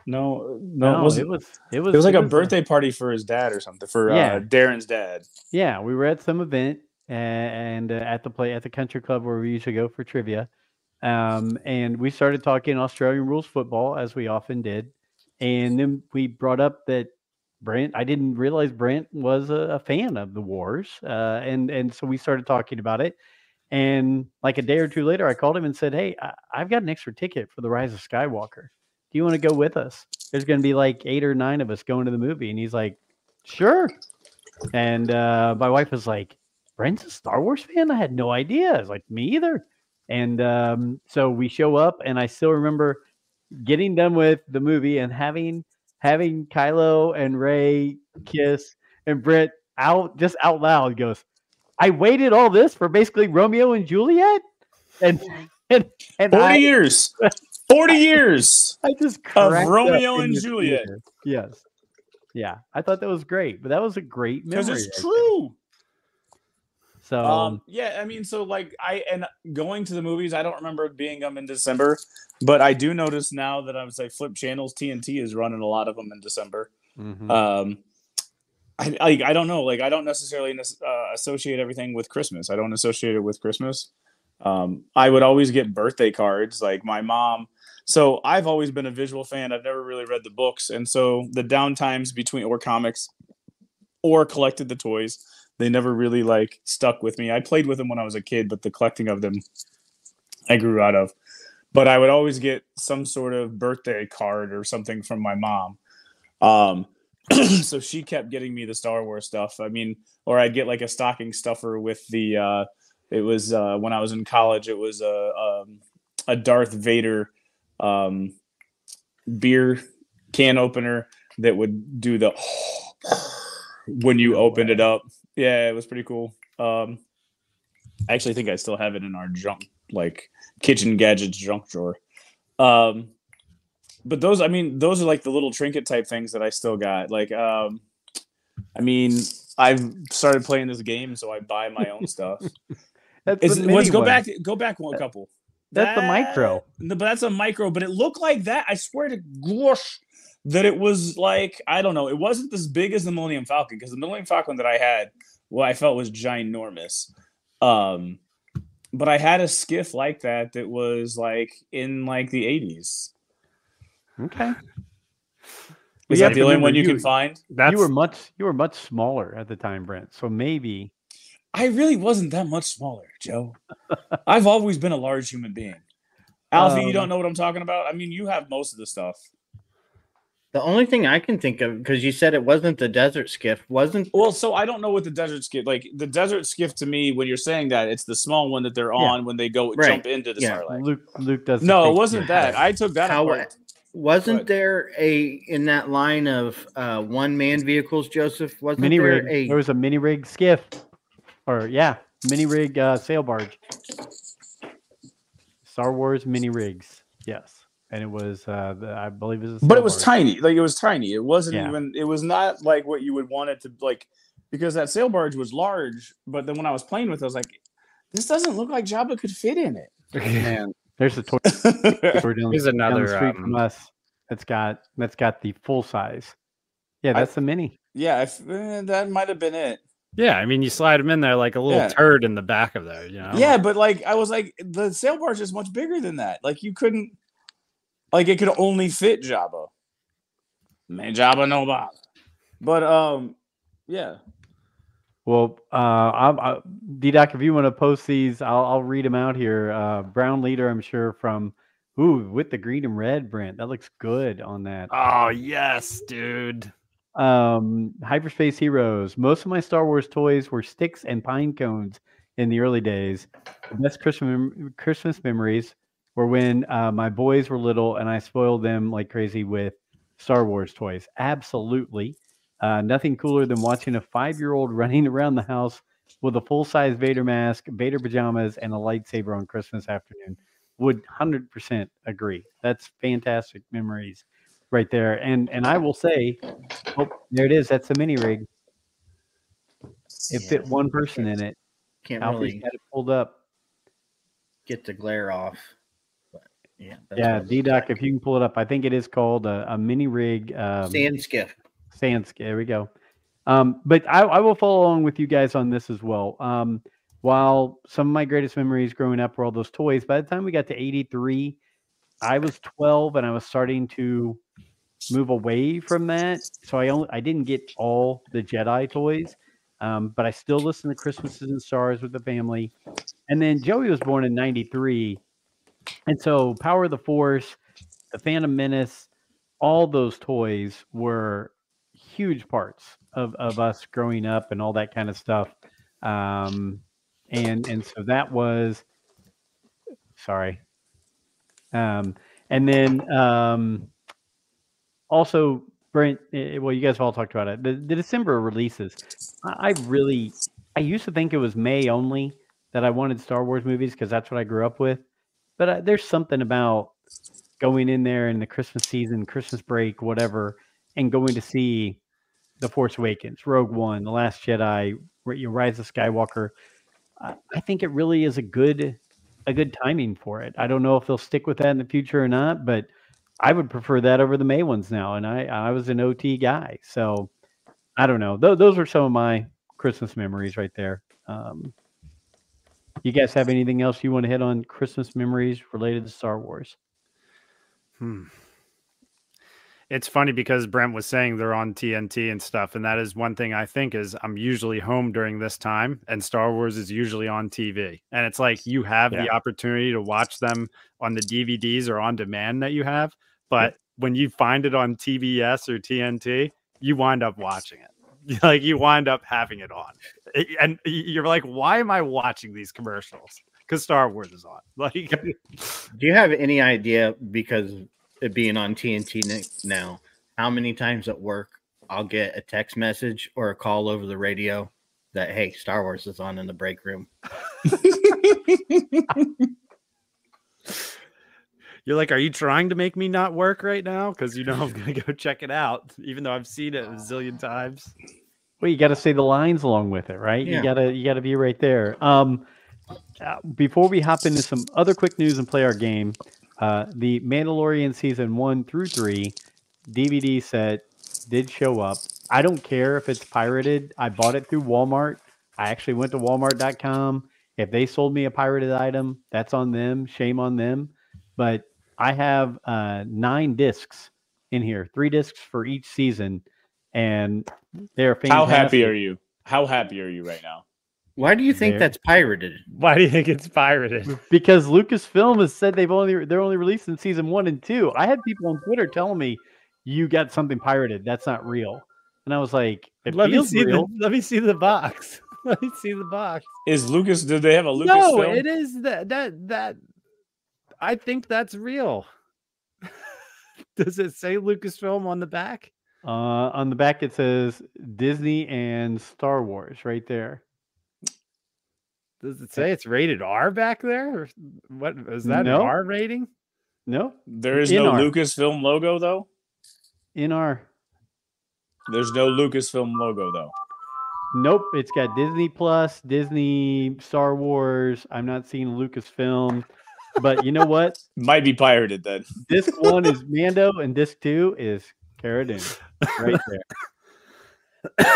No, no, no it, was, it was it was it was like it a was birthday a, party for his dad or something for yeah. uh, Darren's dad. Yeah, we were at some event and, and uh, at the play at the country club where we usually go for trivia um, and we started talking Australian rules football as we often did. And then we brought up that Brent, I didn't realize Brent was a, a fan of the wars. Uh, and, and so we started talking about it. And like a day or two later, I called him and said, Hey, I, I've got an extra ticket for the Rise of Skywalker. Do you want to go with us? There's going to be like eight or nine of us going to the movie. And he's like, Sure. And uh, my wife was like, Brent's a Star Wars fan? I had no idea. I was like, Me either. And um, so we show up, and I still remember getting done with the movie and having having Kylo and Rey kiss, and Brent out just out loud goes, "I waited all this for basically Romeo and Juliet," and and, and forty I, years, forty years. I just of Romeo and Juliet. Theater. Yes, yeah, I thought that was great, but that was a great memory. Because it's true. So um, yeah, I mean, so like I and going to the movies, I don't remember being them in December, but I do notice now that I would say flip channels, TNT is running a lot of them in December. Mm-hmm. Um, I, I, I don't know, like I don't necessarily uh, associate everything with Christmas. I don't associate it with Christmas. Um, I would always get birthday cards, like my mom. So I've always been a visual fan. I've never really read the books, and so the downtimes between or comics or collected the toys they never really like stuck with me. I played with them when I was a kid, but the collecting of them I grew out of. But I would always get some sort of birthday card or something from my mom. Um, so she kept getting me the Star Wars stuff. I mean, or I'd get like a stocking stuffer with the uh, It was uh, when I was in college. It was a um, a Darth Vader um, beer can opener that would do the when you opened it up. Yeah, it was pretty cool. Um, I actually think I still have it in our junk, like kitchen gadgets junk drawer. Um, but those, I mean, those are like the little trinket type things that I still got. Like, um, I mean, I've started playing this game, so I buy my own stuff. That's the let's go one. back. Go back one couple. That's the micro. No, but that's a micro. But it looked like that. I swear to gosh, that it was like I don't know. It wasn't as big as the Millennium Falcon because the Millennium Falcon that I had, well, I felt was ginormous. Um, but I had a skiff like that that was like in like the eighties. Okay. Is you that the only one you you- can find? That's you were much you were much smaller at the time, Brent. So maybe I really wasn't that much smaller, Joe. I've always been a large human being. Alfie, you Um, don't know what I'm talking about? I mean, you have most of the stuff. The only thing I can think of, because you said it wasn't the desert skiff, wasn't Well, so I don't know what the desert skiff like. The desert skiff to me, when you're saying that, it's the small one that they're Yeah. on when they go Right. jump into the Yeah. Sarlacc. Luke Luke does. the No, it wasn't beard. that. I took that How- apart. wasn't there a in that line of uh, one man vehicles, Joseph? Wasn't mini there rig. a There was a mini rig skiff, or yeah, mini rig uh, sail barge. Star Wars mini rigs. Yes, and it was uh, the, I believe it was. A But it was tiny. Like it was tiny. It wasn't Yeah. even. It was not like what you would want it to like, because that sail barge was large. But then when I was playing with, it, I was like, this doesn't look like Jabba could fit in it. man. There's the toy store down, Here's down the another, street from um, us. That's got that's got the full size. Yeah, I- that's the mini. yeah, if, eh, that might have been it. Yeah, I mean, you slide them in there like a little Yeah. turd in the back of there. You know. Yeah, but like I was like, the sail barge is much bigger than that. Like you couldn't, like it could only fit Jabba. Man, Jabba no bother. But um, yeah. Well, uh, I'm, I, D-Doc, if you want to post these, I'll, I'll read them out here. Uh, Brown leader, I'm sure from ooh with the green and red, Brent. That looks good on that. Oh yes, dude. Um, Hyperspace Heroes. Most of my Star Wars toys were sticks and pine cones in the early days. The best Christmas mem- Christmas memories were when uh, my boys were little and I spoiled them like crazy with Star Wars toys. Absolutely. Uh, nothing cooler than watching a five year old running around the house with a full size Vader mask, Vader pajamas, and a lightsaber on Christmas afternoon. Would 100% agree. That's fantastic memories right there. And and I will say, oh, there it is. That's the mini rig. It fit one person in it. can't Alfie's really got it pulled up. get the glare off. But yeah, that's Yeah, what D looks Doc, if you can pull it up, I think it is called a, a mini rig. Um, sand skiff. Sand Skiff. There we go. Um, but I, I will follow along with you guys on this as well. Um, while some of my greatest memories growing up were all those toys, by the time we got to 83, I was 12 and I was starting to move away from that. So I only I didn't get all the Jedi toys, um, but I still listened to Christmas in the Stars with the family. And then Joey was born in 93. And so Power of the Force, the Phantom Menace, all those toys were huge parts of, of us growing up and all that kind of stuff. Um, and and so that was sorry. Um, and then um, also Brent, well, you guys have all talked about it. The, the December releases, I, I really, I used to think it was May only that I wanted Star Wars movies because that's what I grew up with. But uh, there's something about going in there in the Christmas season, Christmas break, whatever, and going to see The Force Awakens, Rogue One, The Last Jedi, Rise of Skywalker. I, I think it really is a good a good timing for it. I don't know if they'll stick with that in the future or not, but I would prefer that over the May ones now. And I I was an OT guy, so I don't know. Th- those are some of my Christmas memories right there. Um, you guys have anything else you want to hit on Christmas memories related to Star Wars? Hmm. It's funny because Brent was saying they're on TNT and stuff, and that is one thing I think is I'm usually home during this time, and Star Wars is usually on TV, and it's like you have the opportunity to watch them on the DVDs or on demand that you have, but when you find it on TBS or TNT, you wind up watching it. Like you wind up having it on. Eh, and you're like, why am I watching these commercials? Because Star Wars is on. Like, Do you have any idea because it being on TNT now, how many times at work I'll get a text message or a call over the radio that hey, Star Wars is on in the break room. you're like, are you trying to make me not work right now? Because you know I'm gonna go check it out, even though I've seen it a zillion times. Well, you got to say the lines along with it, right? Yeah. You gotta you gotta be right there. Um, uh, before we hop into some other quick news and play our game, uh, the Mandalorian season one through three DVD set did show up. I don't care if it's pirated. I bought it through Walmart. I actually went to Walmart.com. If they sold me a pirated item, that's on them. Shame on them. But I have uh, nine discs in here, three discs for each season, and they're fantastic. How happy are you? How happy are you right now? Why do you think There. that's pirated? Why do you think it's pirated? because Lucasfilm has said they've only they're only releasing season one and two. I had people on Twitter telling me you got something pirated. That's not real. And I was like, it let me see real. the let me see the box. Let me see the box. Is Lucas? Did they have a Lucas no, film? it is that that that. I think that's real. Does it say Lucasfilm on the back? Uh, on the back it says Disney and Star Wars right there. Does it say it's rated R back there? Or what is that? No. An R rating? No, There is In no our- Lucasfilm logo though. in our There's no Lucasfilm logo though. nope. It's got Disney Plus, Disney, Star Wars. I'm not seeing Lucasfilm, but you know what? Might be pirated then. Disc one is Mando, and disc two is Cara Dune, right there.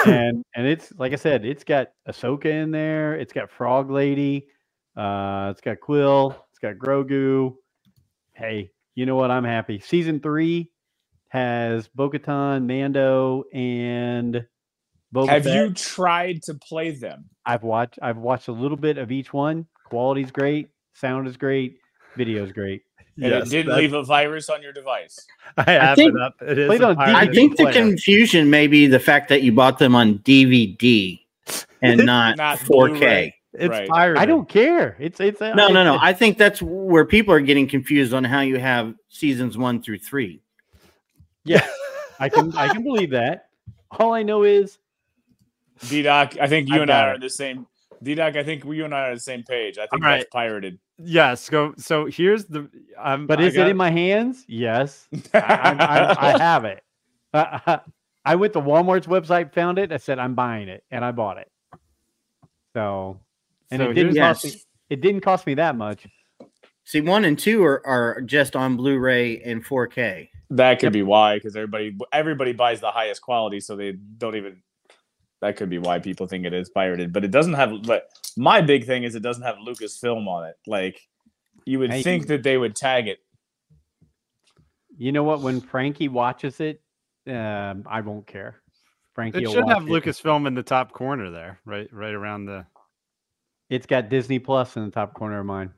and and it's like I said, it's got Ahsoka in there. It's got Frog Lady. Uh, it's got Kuiil. It's got Grogu. Hey, you know what? I'm happy. Season three has Bo-Katan, Mando, and Boba Have Fett. you tried to play them? I've watched. I've watched a little bit of each one. Quality's great. Sound is great. Video's great. And it didn't leave a virus on your device. I have think- it up. It is Played a on I DVD think the confusion may be the fact that you bought them on DVD and not, Not 4K. Blu-ray. It's Right. pirated. I don't care. It's it's No, no, no. I think that's where people are getting confused on how you have seasons one through three. Yeah, I can I can believe that. All I know is D Doc, I think you I've and I are it. on the same. D Doc, I think you and I are on the same page. I think All right. that's pirated. Yes. Go. So here's the. Um, but is got- it in my hands? Yes, I, I, I have it. Uh, I went to Walmart's website, found it. I said I'm buying it, and I bought it. So, and So it didn't here's- cost me. It didn't cost me that much. See, one and two are, are just on Blu-ray and 4K. That could be why, because everybody everybody buys the highest quality, so they don't even. That could be why people think it is pirated, but it doesn't have. But my big thing is it doesn't have Lucasfilm on it. Like you would Hey. think that they would tag it. You know what? When Frankie watches it, um, I won't care. Frankie It should watch have Lucasfilm in the top corner there, right, right around the. It's got Disney Plus in the top corner of mine.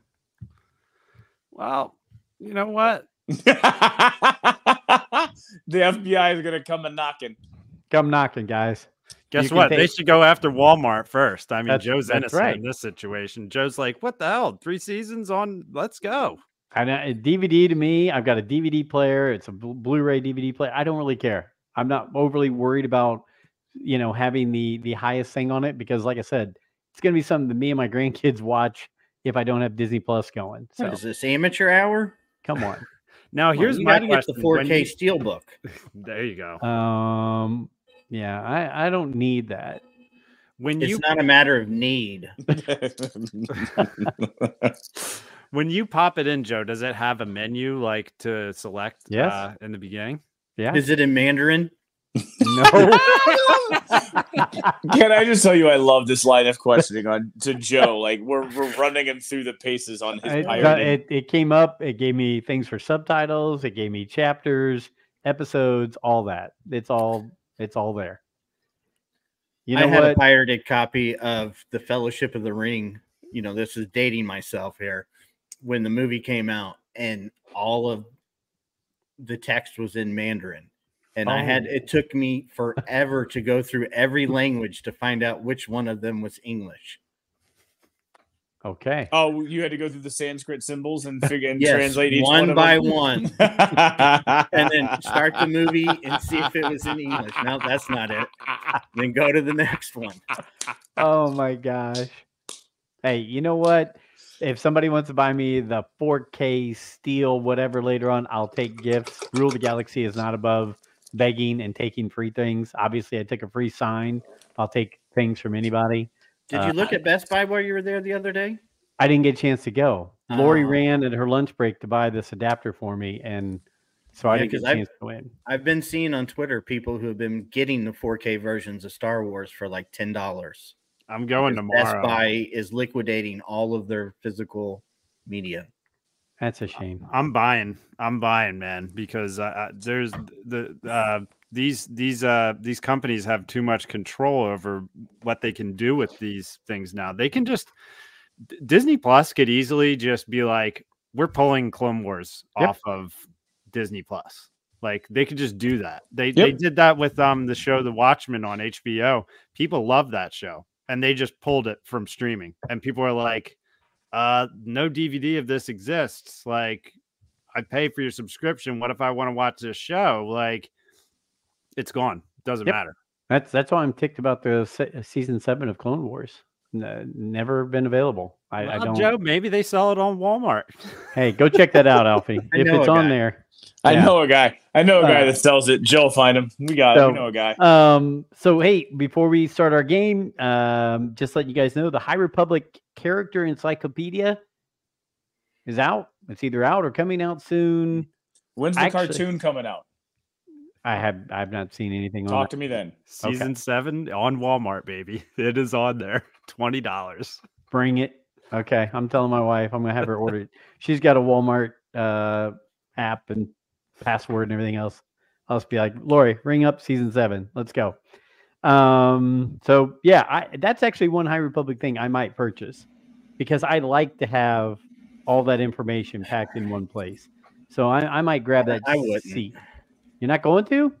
Well, you know what? the FBI is gonna come and knocking. Come knocking, guys. Guess You can what? They should go after Walmart first. I mean, That's- Joe's that's innocent right. in this situation. Joe's like, "What the hell? Three seasons on? Let's go." And uh, DVD to me, I've got a DVD player. It's a Blu- Blu-ray DVD player. I don't really care. I'm not overly worried about, you know, having the the highest thing on it because, like I said, it's gonna be something that me and my grandkids watch if I don't have Disney Plus going. So What is this amateur hour? come on. Now, Come on, here's you my gotta get the 4K you- steelbook. there you go. Um, yeah, I I don't need that. When you It's you not a matter of need. when you pop it in, Joe, does it have a menu like to select? Yes. Uh, in the beginning. Yeah. Is it in Mandarin? no. Can I just tell you, I love this line of questioning on to Joe. Like we're we're running him through the paces on his It, pirating. it, it came up. It gave me things for subtitles. It gave me chapters, episodes, all that. It's all it's all there. You know I had a pirated copy of The Fellowship of the Ring. You know, this is dating myself here. When the movie came out, and all of the text was in Mandarin. and I had Oh. it took me forever to go through every language to find out which one of them was English. Okay. Oh, you had to go through the Sanskrit symbols and figure and Yes, translate each one one, of by them? one. and then start the movie and see if it was in English. No, that's not it. Then go to the next one. Oh my gosh. Hey, you know what? If somebody wants to buy me the 4K steel, whatever later on, I'll take gifts. Rule the Galaxy is not above begging and taking free things. Obviously, I took a free sign. I'll take things from anybody. Did Uh, you look at Best Buy while you were there the other day? I didn't get a chance to go. Lori Oh. ran at her lunch break to buy this adapter for me, and so I Yeah, didn't get 'cause a I've- chance to go in. I've been seeing on Twitter people who have been getting the 4K versions of Star Wars for like ten dollars. I'm going tomorrow. Best. Buy is liquidating all of their physical media. That's a shame. I'm buying. I'm buying, man, because uh, uh, there's the uh, these these uh these companies have too much control over what they can do with these things now. They can just Disney Plus could easily just be like, we're pulling Clone Wars Yep. off of Disney Plus. Like they could just do that. They they did that with um the show The Watchmen on HBO. People love that show, and they just pulled it from streaming. And people are like, uh, no DVD of this exists. Like, I pay for your subscription. What if I want to watch this show? Like, it's gone. Doesn't Yep. matter. That's that's why I'm ticked about the se- season seven of Clone Wars. N- never been available. I, I Well, don't. Joe, maybe they sell it on Walmart. Hey, go check that out, Alfie. If it's on guy. there. I Yeah. know a guy. I know a guy Uh, that sells it. Joe, find him. We got it. so- We know a guy. Um, so hey, before we start our game, um, just let you guys know the High Republic character encyclopedia is out. It's either out or coming out soon. When's the actually- cartoon coming out? I have I've not seen anything on Talk it. to me then. Season seven on Walmart, baby. It is on there. Twenty dollars. Bring it. Okay, I'm telling my wife I'm gonna have her order it. She's got a Walmart uh, app and password and everything else. I'll just be like, Lori, ring up season seven. Let's go. Um, so yeah, I, that's actually one High Republic thing I might purchase because I like to have all that information packed in one place. So I, I might grab that I wouldn't. seat. You're not going to?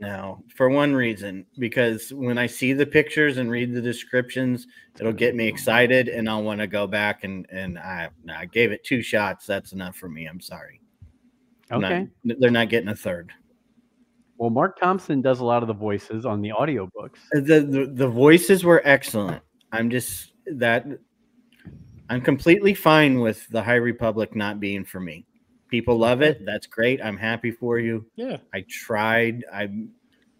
No, for one reason, because when I see the pictures and read the descriptions, it'll get me excited, and I'll want to go back and and I I gave it two shots. That's enough for me. I'm sorry. I'm not- Okay. they're not getting a third. Well, Marc Thompson does a lot of the voices on the audiobooks. Uh, the, the the voices were excellent. I'm just that I'm completely fine with the High Republic not being for me. People love it. That's great. I'm happy for you. Yeah. I tried. I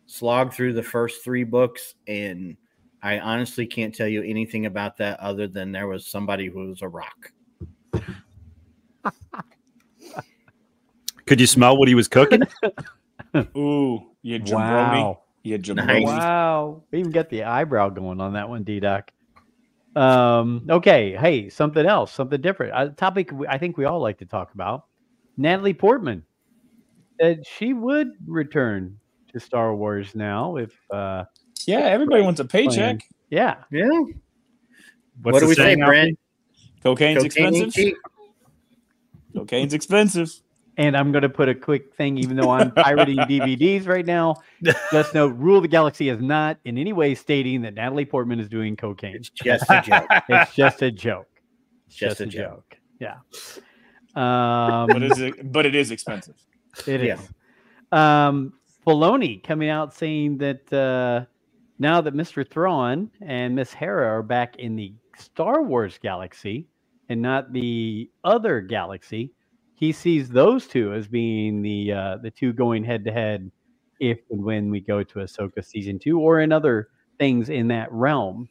slogged through the first three books, and I honestly can't tell you anything about that other than there was somebody who was a rock. Could you smell what he was cooking? Ooh, you jabroni. Wow. You jabroni. Nice. Wow. We even got the eyebrow going on that one, D Doc. Um, okay. Hey, something else, something different. A topic I think we all like to talk about. Natalie Portman said she would return to Star Wars now if uh Yeah, everybody wants a paycheck. yeah. Yeah. What's what do we say, saying, Brent? Cocaine's Cocaine expensive. cheap. Cocaine's expensive. And I'm gonna put a quick thing, even though I'm pirating DVDs right now. Just note Rule of the Galaxy is not in any way stating that Natalie Portman is doing cocaine. It's just a joke. It's just a joke. It's Just a joke. Yeah. Um, But it is but it is expensive. It Yeah. is. Um, Filoni coming out saying that uh, now that Mr. Thrawn and Miss Hera are back in the Star Wars galaxy and not the other galaxy, he sees those two as being the uh, the two going head to head if and when we go to Ahsoka season two or in other things in that realm.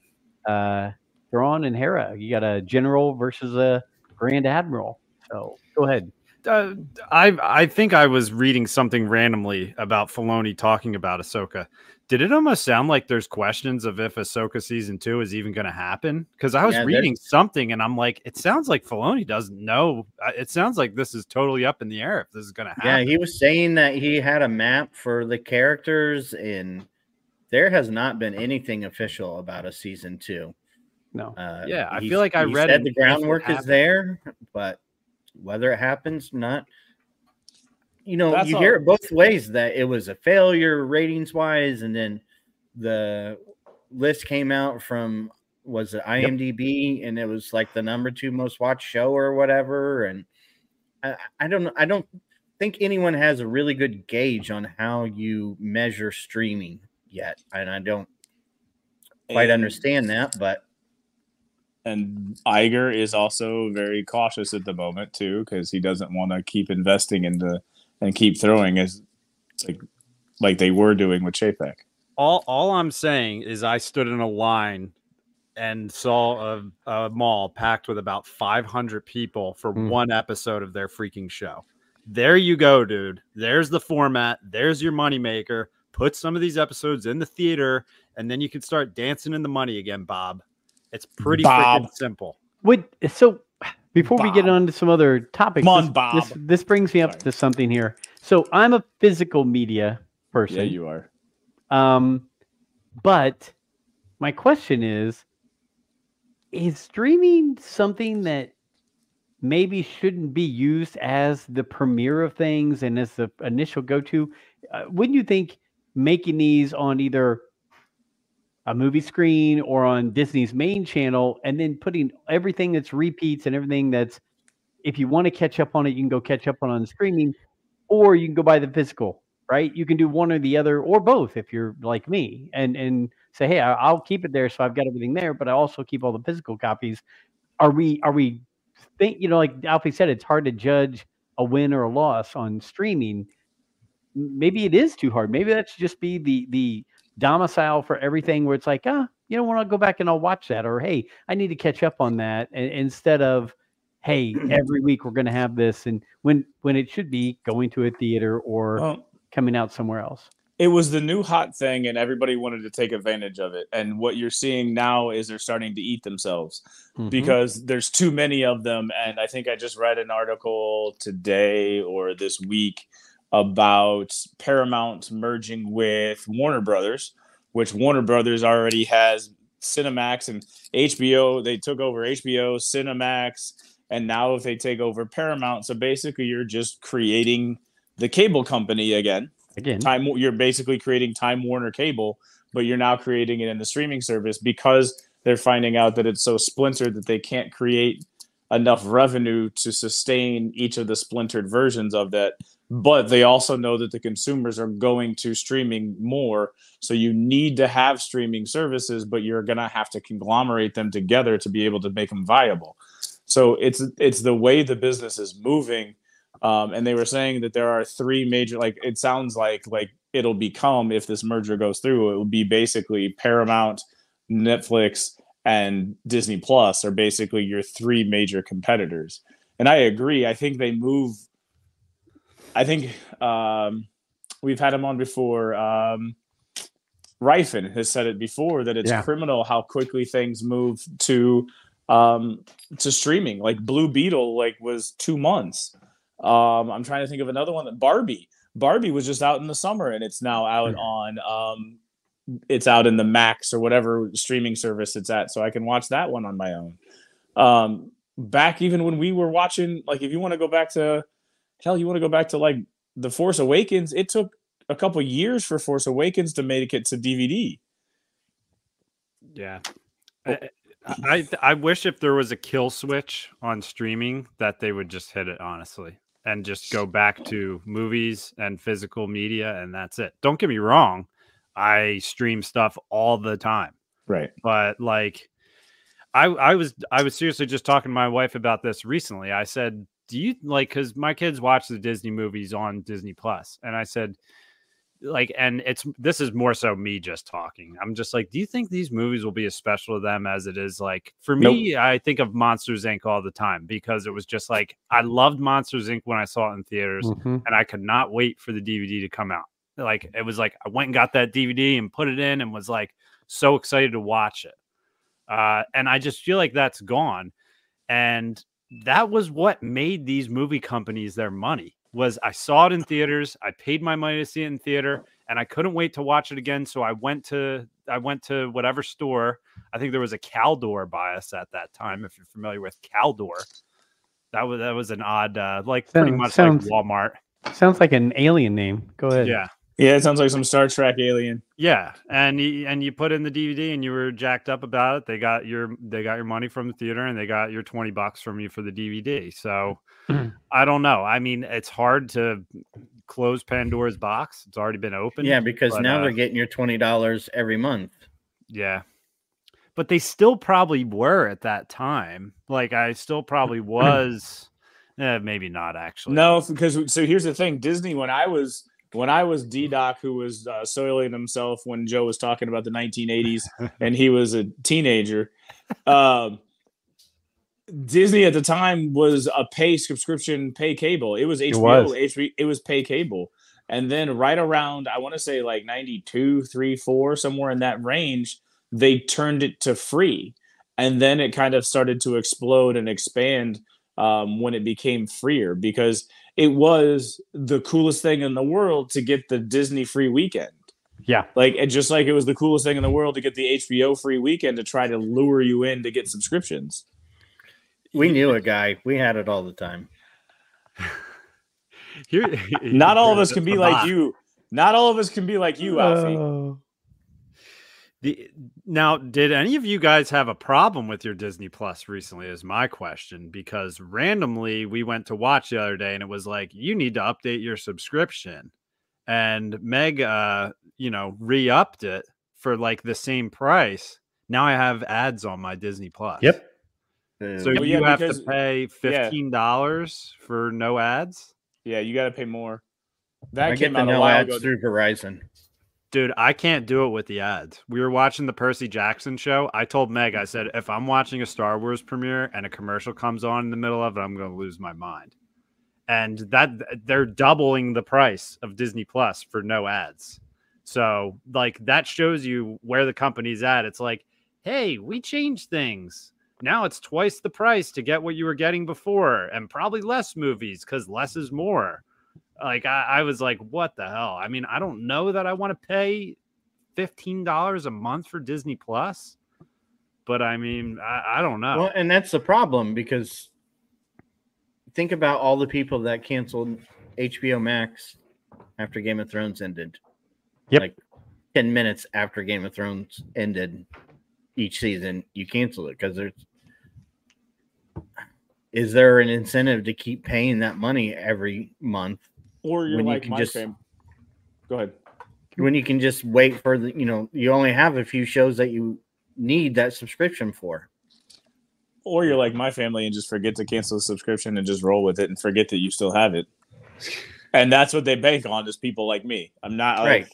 Uh, Thrawn and Hera, you got a general versus a grand admiral. So go ahead. uh, I I think I was reading something randomly about Filoni talking about Ahsoka. Did it almost sound like there's questions of if Ahsoka season two is even going to happen? Because I was Yeah, there's- reading something and I'm like, it sounds like Filoni doesn't know. Uh, It sounds like this is totally up in the air if this is going to happen. Yeah, he was saying that he had a map for the characters, and there has not been anything official about a season two. No. Uh, Yeah, I feel like I read the groundwork is there, but whether it happens not, you know, That's you all- hear it both ways that it was a failure ratings wise, and then the list came out from was it IMDb, and it was like the number two most watched show or whatever. And I, I don't know, I don't think anyone has a really good gauge on how you measure streaming yet, and I don't quite And- understand that, but and Iger is also very cautious at the moment too because he doesn't want to keep investing into and keep throwing as like like they were doing with Chapek. all all I'm saying is I stood in a line and saw a, a mall packed with about 500 people for Mm. one episode of their freaking show. There you go, dude. There's the format. There's your moneymaker. Put some of these episodes in the theater, and then you can start dancing in the money again, Bob. It's pretty Bob. simple. Wait, so before we get Bob. on to some other topics, on, this, Bob. This, this brings me up Sorry. to something here. So I'm a physical media person. Yeah, you are. Um, but my question is: Is streaming something that maybe shouldn't be used as the premiere of things and as the initial go-to? Uh, wouldn't you think making these on either a movie screen or on Disney's main channel, and then putting everything that's repeats and everything that's if you want to catch up on it, you can go catch up on on streaming, or you can go buy the physical right? You can do one or the other or both if you're like me and and say, hey, I'll keep it there, so I've got everything there, but I also keep all the physical copies. Are we are we think you know like Alfie said, it's hard to judge a win or a loss on streaming. Maybe it is too hard. Maybe that should just be the the domicile for everything where it's like, ah, you know, when I'll go back and I'll watch that, or hey, I need to catch up on that, and, instead of hey, every week we're going to have this, and when when it should be going to a theater or Well, coming out somewhere else. it was the new hot thing and everybody wanted to take advantage of it. And what you're seeing now is they're starting to eat themselves. Mhm. because there's too many of them and i think i just read an article today or this week about paramount merging with warner brothers which warner brothers already has cinemax and hbo they took over hbo cinemax and now if they take over paramount. So basically you're just creating the cable company again. Again, time you're basically creating time warner cable but you're now creating it in the streaming service because they're finding out that it's so splintered that they can't create enough revenue to sustain each of the splintered versions of that but they also know that the consumers are going to streaming more. So you need to have streaming services but you're going to have to conglomerate them together to be able to make them viable. So it's it's the way the business is moving um, and they were saying that there are three major like it sounds like like it'll become if this merger goes through it will be basically paramount netflix and disney plus are basically your three major competitors and i agree i think they move i think um, we've had him on before um, Ryfun has said it before that it's Yeah. criminal how quickly things move to um, to streaming. Like Blue Beetle, like was two months. Um, I'm trying to think of another one. That Barbie. Barbie was just out in the summer, and it's now out on. Um, it's out in the Max or whatever streaming service it's at, so I can watch that one on my own. Um, back even when we were watching, like if you want to go back to, hell, you want to go back to like the Force Awakens. It took a couple years for Force Awakens to make it to DVD. Yeah. I, I I wish if there was a kill switch on streaming that they would just hit it honestly and just go back to movies and physical media and that's it. Don't get me wrong, I stream stuff all the time, Right. but like I I was I was seriously just talking to my wife about this recently. I said, "Do you like cuz my kids watch the Disney movies on Disney Plus?" And I said, like and it's this is more so me just talking i'm just like do you think these movies will be as special to them as it is like for me i think of monsters inc all the time because it was just like i loved monsters inc when i saw it in theaters Mhm. and i could not wait for the dvd to come out like it was like i went and got that dvd and put it in and was like so excited to watch it uh, and i just feel like that's gone and that was what made these movie companies their money was I saw it in theaters, I paid my money to see it in theater, and I couldn't wait to watch it again. So I went to I went to whatever store. I think there was a Caldor bias at that time. If you're familiar with Caldor, that was that was an odd, uh, like pretty much sounds- like Walmart. Sounds like an alien name. Go ahead. Yeah. Yeah, it sounds like some Star Trek alien. Yeah, and you, and you put in the DVD and you were jacked up about it. They got your they got your money from the theater and they got your twenty bucks from you for the DVD. So Mhm. I don't know. I mean, it's hard to close Pandora's box. It's already been opened. Yeah, because but, now uh, they're getting your twenty dollars every month. Yeah. But they still probably were at that time. Like I still probably was. eh, maybe not actually. No, because so here's the thing: Disney. When I was when I was D Doc, who was uh, soiling himself when Joe was talking about the 1980s, and he was a teenager. Um, Disney at the time was a pay subscription, pay cable. It was HBO, was. HBO it was pay cable. And then right around, I want to say like 92, 3, 4, somewhere in that range, they turned it to free. And then it kind of started to explode and expand um, when it became freer because it was the coolest thing in the world to get the Disney free weekend. Yeah. Like, and just like it was the coolest thing in the world to get the HBO free weekend to try to lure you in to get subscriptions. We knew a guy. We had it all the time. Here, Not all of us can be like you. Not all of us can be like you, Alfie. Oh. The, now, did any of you guys have a problem with your Disney Plus recently? Is my question because randomly we went to watch the other day and it was like you need to update your subscription, and Meg, uh, you know, re-upped it for like the same price. Now I have ads on my Disney Plus. Yep. So Well, you yeah, have because- to pay fifteen dollars for no ads, Yeah, you got to pay more. That I came get the out a no while ads ago. through Verizon. Dude. I can't do it with the ads. We were watching the Percy Jackson show. I told Meg, I said, mm-hmm. if I'm watching a Star Wars premiere and a commercial comes on in the middle of it, I'm going to lose my mind. And that they're doubling the price of Disney Plus for no ads. So, like, that shows you where the company's at. It's like, hey, we changed things. Now it's twice the price to get what you were getting before, and probably less movies because less is more. Like, I, I was like, what the hell? I mean, I don't know that I want to pay $15 a month for Disney Plus, but I mean, I, I don't know. Well, and that's the problem because think about all the people that canceled HBO Max after Game of Thrones ended. Yep. Like 10 minutes after Game of Thrones ended each season, you cancel it because there's is there an incentive to keep paying that money every month Or you're when you like can my just- fam. Go ahead. when you can just wait for the you know you only have a few shows that you need that subscription for Or you're like my family and just forget to cancel the subscription and just roll with it and forget that you still have it. And that's what they bank on is people like me. I'm not like Right.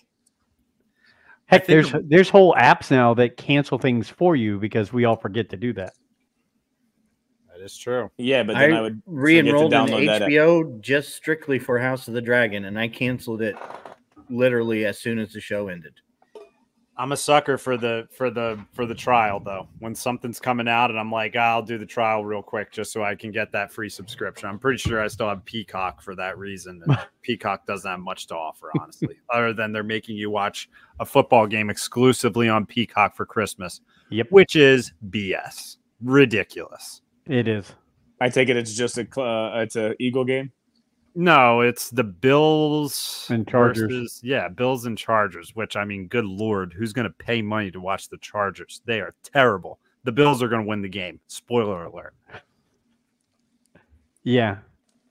Heck, there's there's whole apps now that cancel things for you because we all forget to do that. That is true. yeah, but then I, I, would re-enrolled in download that app. HBO just strictly for House of the Dragon, and I canceled it literally as soon as the show ended. I'm a sucker for the for the for the trial though. When something's coming out and I'm like, "Ah, I'll do the trial real quick just so I can get that free subscription. I'm pretty sure I still have Peacock for that reason. And Peacock doesn't have much to offer, honestly, other than they're making you watch a football game exclusively on Peacock for Christmas, Yep, which is BS. Ridiculous. It is. I take it it's just a uh, it's a Eagle game. No, it's the Bills And Chargers. versus- yeah, Bills and Chargers. Which I mean, good lord, who's going to pay money to watch the Chargers? They are terrible. The Bills are going to win the game. Spoiler alert. Yeah,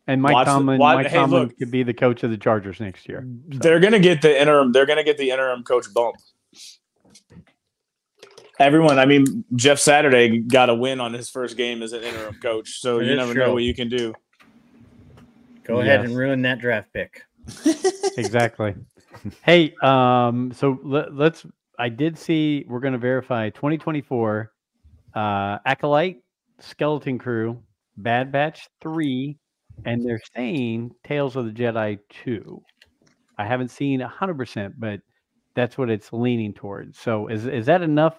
and Mike Watch the- Tomlin. watch- Mike hey, Tomlin look. could be the coach of the Chargers next year. They're gonna get the interim. They're gonna get the interim coach bump. Everyone, I mean, Jeff Saturday got a win on his first game as an interim coach, so That you never true. know what you can do. Go ahead and ruin that draft pick. exactly. hey, um, so let, let's. I did see. We're going to verify 2024 uh, Acolyte, Skeleton Crew, Bad Batch three, and they're saying Tales of the Jedi two. I haven't seen 100, percent but that's what it's leaning towards. So is is that enough?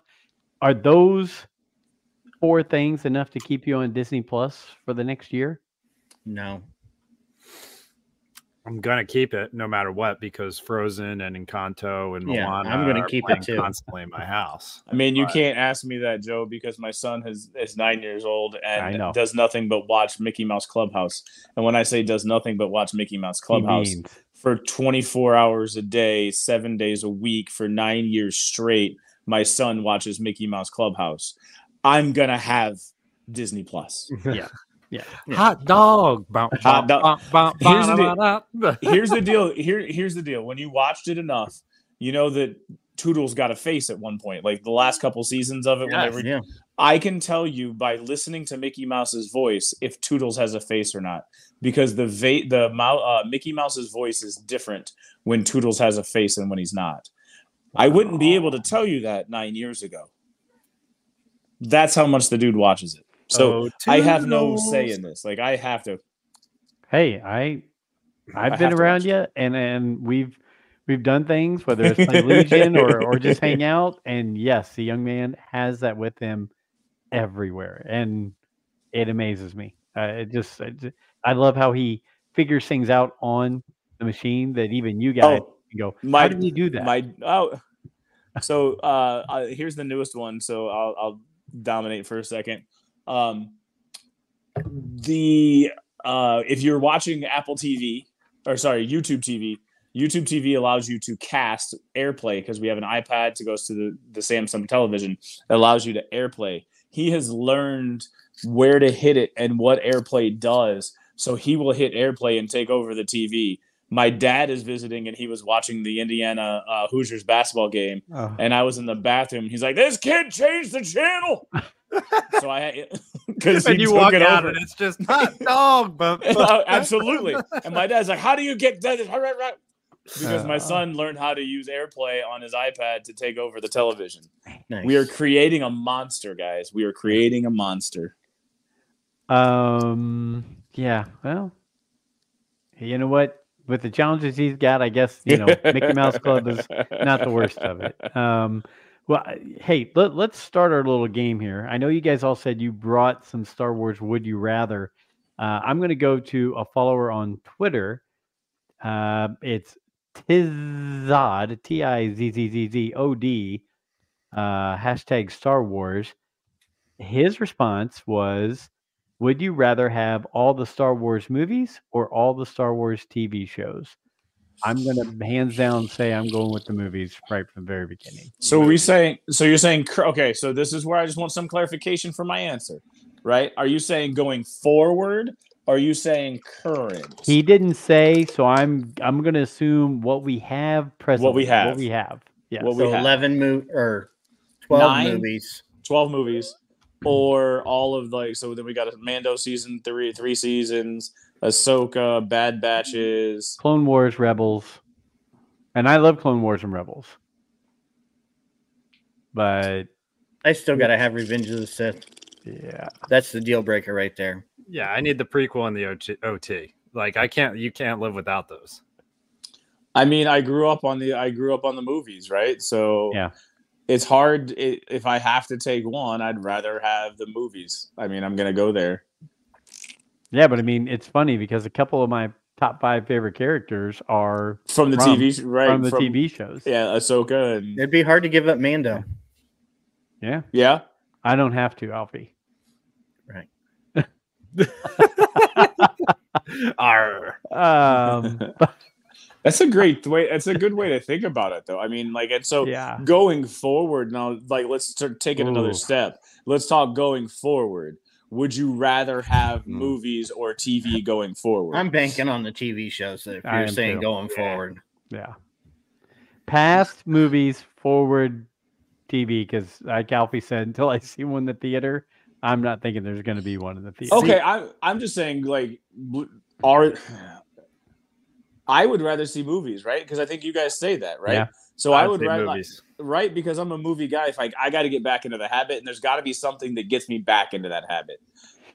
Are those four things enough to keep you on Disney Plus for the next year? No, I'm gonna keep it no matter what because Frozen and Encanto and Yeah, Moana I'm gonna are keep it playing too. constantly in my house. I mean, you But- can't ask me that, Joe, because my son has is nine years old I know. and does nothing but watch Mickey Mouse Clubhouse. And when I say does nothing but watch Mickey Mouse Clubhouse for 24 hours a day, seven days a week for nine years straight, my son watches Mickey Mouse Clubhouse. I'm gonna have Disney Plus. Yeah. Yeah. Hot dog. Bum, Hot bum, dog. bum, bum, Here's the deal. bum, bum. here's the deal. Here, here's the deal. When you watched it enough, you know that Toodles got a face at one point. Like the last couple seasons of it, Yes. whenever Yeah. I can tell you by listening to Mickey Mouse's voice if Toodles has a face or not, because the va- the uh, Mickey Mouse's voice is different when Toodles has a face and when he's not. I wouldn't be able to tell you that nine years ago. That's how much the dude watches it. So Oh, I have no say in this. Like I have to. Hey, I I've I been around you, and and we've we've done things whether it's play Legion or or just hang out, and yes, the young man has that with him everywhere, and it amazes me. Uh, it just I, I love how he figures things out on the machine that even you guys Oh, can go. my- how did you do that? My oh, so uh, uh, here's the newest one. So I'll, I'll dominate for a second. Um, the uh, if you're watching Apple TV or sorry YouTube TV, YouTube TV allows you to cast AirPlay because we have an iPad to goes to the the Samsung television. It allows you to AirPlay. He has learned where to hit it and what AirPlay does. So he will hit AirPlay and take over the TV. My dad is visiting and he was watching the Indiana uh, Hoosiers basketball game Oh, and I was in the bathroom. He's like, "This kid changed the channel." so I, because he And you walk it out over. and it's just hot dog. Bum, Absolutely. And my dad's like, "How do you get that?" Because my son learned how to use AirPlay on his iPad to take over the television. Nice. We are creating a monster, guys. We are creating a monster. Um. Yeah. Well. You know what? With the challenges he's got, I guess you know Mickey Mouse Club is not the worst of it. Um, well, hey, let, let's start our little game here. I know you guys all said you brought some Star Wars Would You Rather. Uh, I'm going to go to a follower on Twitter. Uh, it's Tizod, T I Z Z Z Z O D, uh, hashtag Star Wars. His response was Would you rather have all the Star Wars movies or all the Star Wars TV shows? I'm gonna hands down say I'm going with the movies right from the very beginning. So we saying so you're saying okay, so this is where I just want some clarification for my answer. Right? Are you saying going forward? Or are you saying current? He didn't say, so I'm I'm gonna assume what we have present. What we have. What we have. Yeah. What we have. 11 mov or 12 movies. 12 movies Mm-hmm. or all of like so then we got a Mando season 3 3 seasons, Ahsoka, Bad Batches. Clone Wars, Rebels, and I love Clone Wars and Rebels, but I still got to have Revenge of the Sith. yeah, That's the deal breaker right there. yeah, I need the prequel and the OT. OT. Like I can't, you can't live without those. I mean, I grew up on the I grew up on the movies, right? So Yeah. It's hard i if I have to take one, I'd rather have the movies. I mean, I'm going to go there. yeah. But I mean, it's funny because a couple of my top five favorite characters are From the From- TV right from the TV shows. Yeah, Ahsoka and It'd be hard to give up Mando. Yeah, yeah. I don't have to, Alfie. Arr. Um, That's a great way. That's a good way to think about it, though. I mean, like, and so yeah. going forward now, like, let's start, take it another step. Let's talk going forward. Would you rather have Hmm. movies or TV going forward? I'm banking on the TV shows if I you're saying too. going Yeah. forward. Yeah. Past movies, forward TV, because like Alfie said, until I see one in the theater, I'm not thinking there's going to be one in the theater. okay, I'm I'm just saying, like, w- are I would rather see movies, right? Because I think you guys say that, right? Yeah. So I I'd rather, like, right? Because I'm a movie guy. If I I got to get back into the habit, and there's got to be something that gets me back into that habit,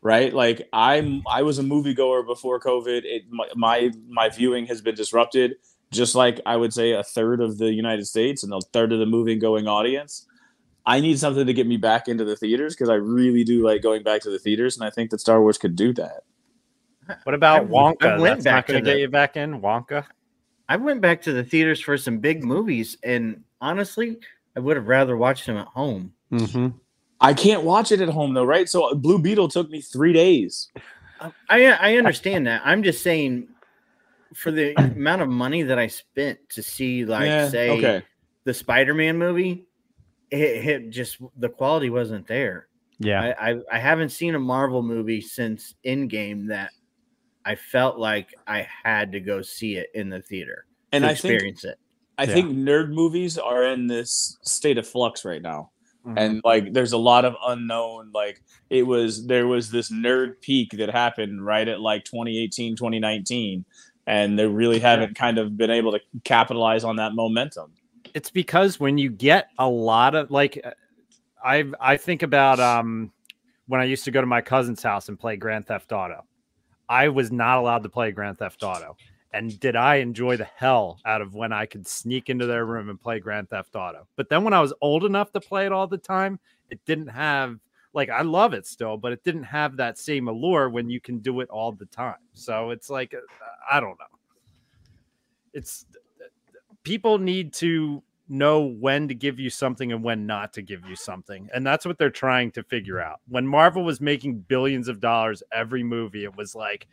right? Like I'm I was a moviegoer before COVID. It my my, my viewing has been disrupted, just like I would say a third of the United States and a third of the movie going audience. I need something to get me back into the theaters because I really do like going back to the theaters, and I think that Star Wars could do that. What about I- I Wonka? went That's back not going to to get the- you back in Wonka. I went back to the theaters for some big movies, and honestly, I would have rather watched them at home. hmm I can't watch it at home though, right? So Blue Beetle took me three days. I I understand that. I'm just saying, for the amount of money that I spent to see, like, Yeah, say, okay. the Spider-Man movie, it, it just the quality wasn't there. Yeah. I, I I haven't seen a Marvel movie since Endgame that I felt like I had to go see it in the theater And to I think experience it. I Yeah. think nerd movies are in this state of flux right now. Mm-hmm. And like there's a lot of unknown like it was there was this nerd peak that happened right at like 2018 2019 and they really haven't kind of been able to capitalize on that momentum. it's because when you get a lot of like i i think about um when i used to go to my cousin's house and play grand theft auto i was not allowed to play grand theft auto. And did i enjoy the hell out of when i could sneak into their room and play grand theft auto. But then when i was old enough to play it all the time it didn't have like i love it still but it didn't have that same allure when you can do it all the time. So it's like uh, i don't know. It's people need to know when to give you something and when not to give you something. And that's what they're trying to figure out. When Marvel was making billions of dollars every movie, it was like,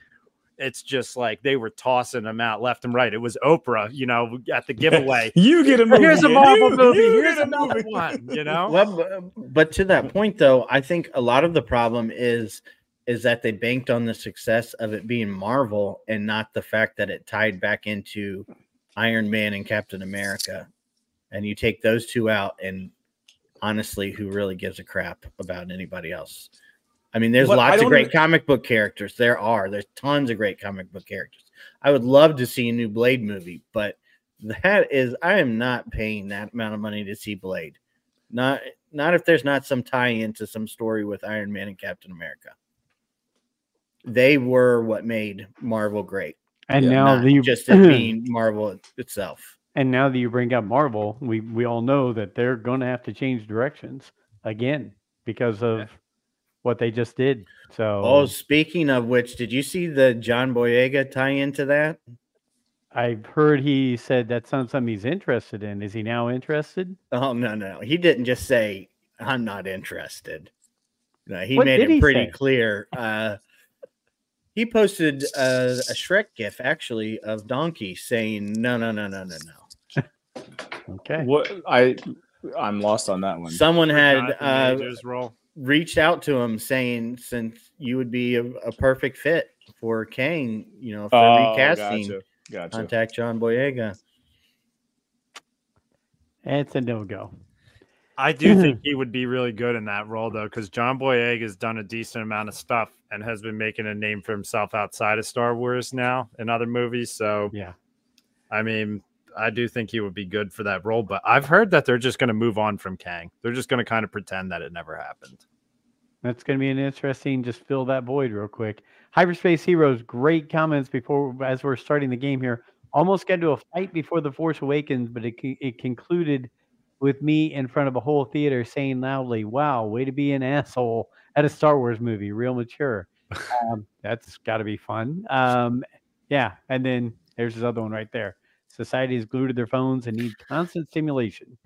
it's just like they were tossing them out left and right. It was Oprah, you know, at the giveaway. You get a movie. Here's a Marvel you- movie. you Here's another movie. one, you know? Well, um, but to that point, though, I think a lot of the problem is is that they banked on the success of it being Marvel and not the fact that it tied back into Iron Man and Captain America. And you take those two out, and honestly, who really gives a crap about anybody else? I mean, there's But lots of great even- comic book characters. There are. There's tons of great comic book characters. I would love to see a new Blade movie, but that is, I am not paying that amount of money to see Blade. Not not if there's not some tie into some story with Iron Man and Captain America. They were what made Marvel great. And Yeah, now not that just it being Marvel itself. And now that you bring up Marvel, we we all know that they're going to have to change directions again because of what they just did. So Oh, speaking of which, did you see the John Boyega tie into that? I've heard he said that's not something he's interested in. Is he now interested? Oh no, no, he didn't just say I'm not interested. No, he What made it he pretty say? clear. Uh, he posted a, a Shrek gif actually of Donkey saying no, no, no, no, no, no. Okay. What I I'm lost on that one. Someone had uh, role. reached out to him saying since you would be a, a perfect fit for Kang, you know, for Oh, recasting, gotcha. Gotcha. contact John Boyega. It's a no go. I do think he would be really good in that role, though, because John Boyega has done a decent amount of stuff and has been making a name for himself outside of Star Wars now in other movies. So, Yeah. I mean, I do think he would be good for that role. But I've heard that they're just going to move on from Kang. They're just going to kind of pretend that it never happened. That's going to be an interesting. Just fill that void real quick. Hyperspace Heroes, great comments before as we're starting the game here. Almost got to a fight before the Force Awakens, but it it concluded with me in front of a whole theater saying loudly, "Wow, way to be an asshole at a Star Wars movie, real mature." um, that's got to be fun. Um, yeah, and then there's this other one right there. Society is glued to their phones and need constant stimulation.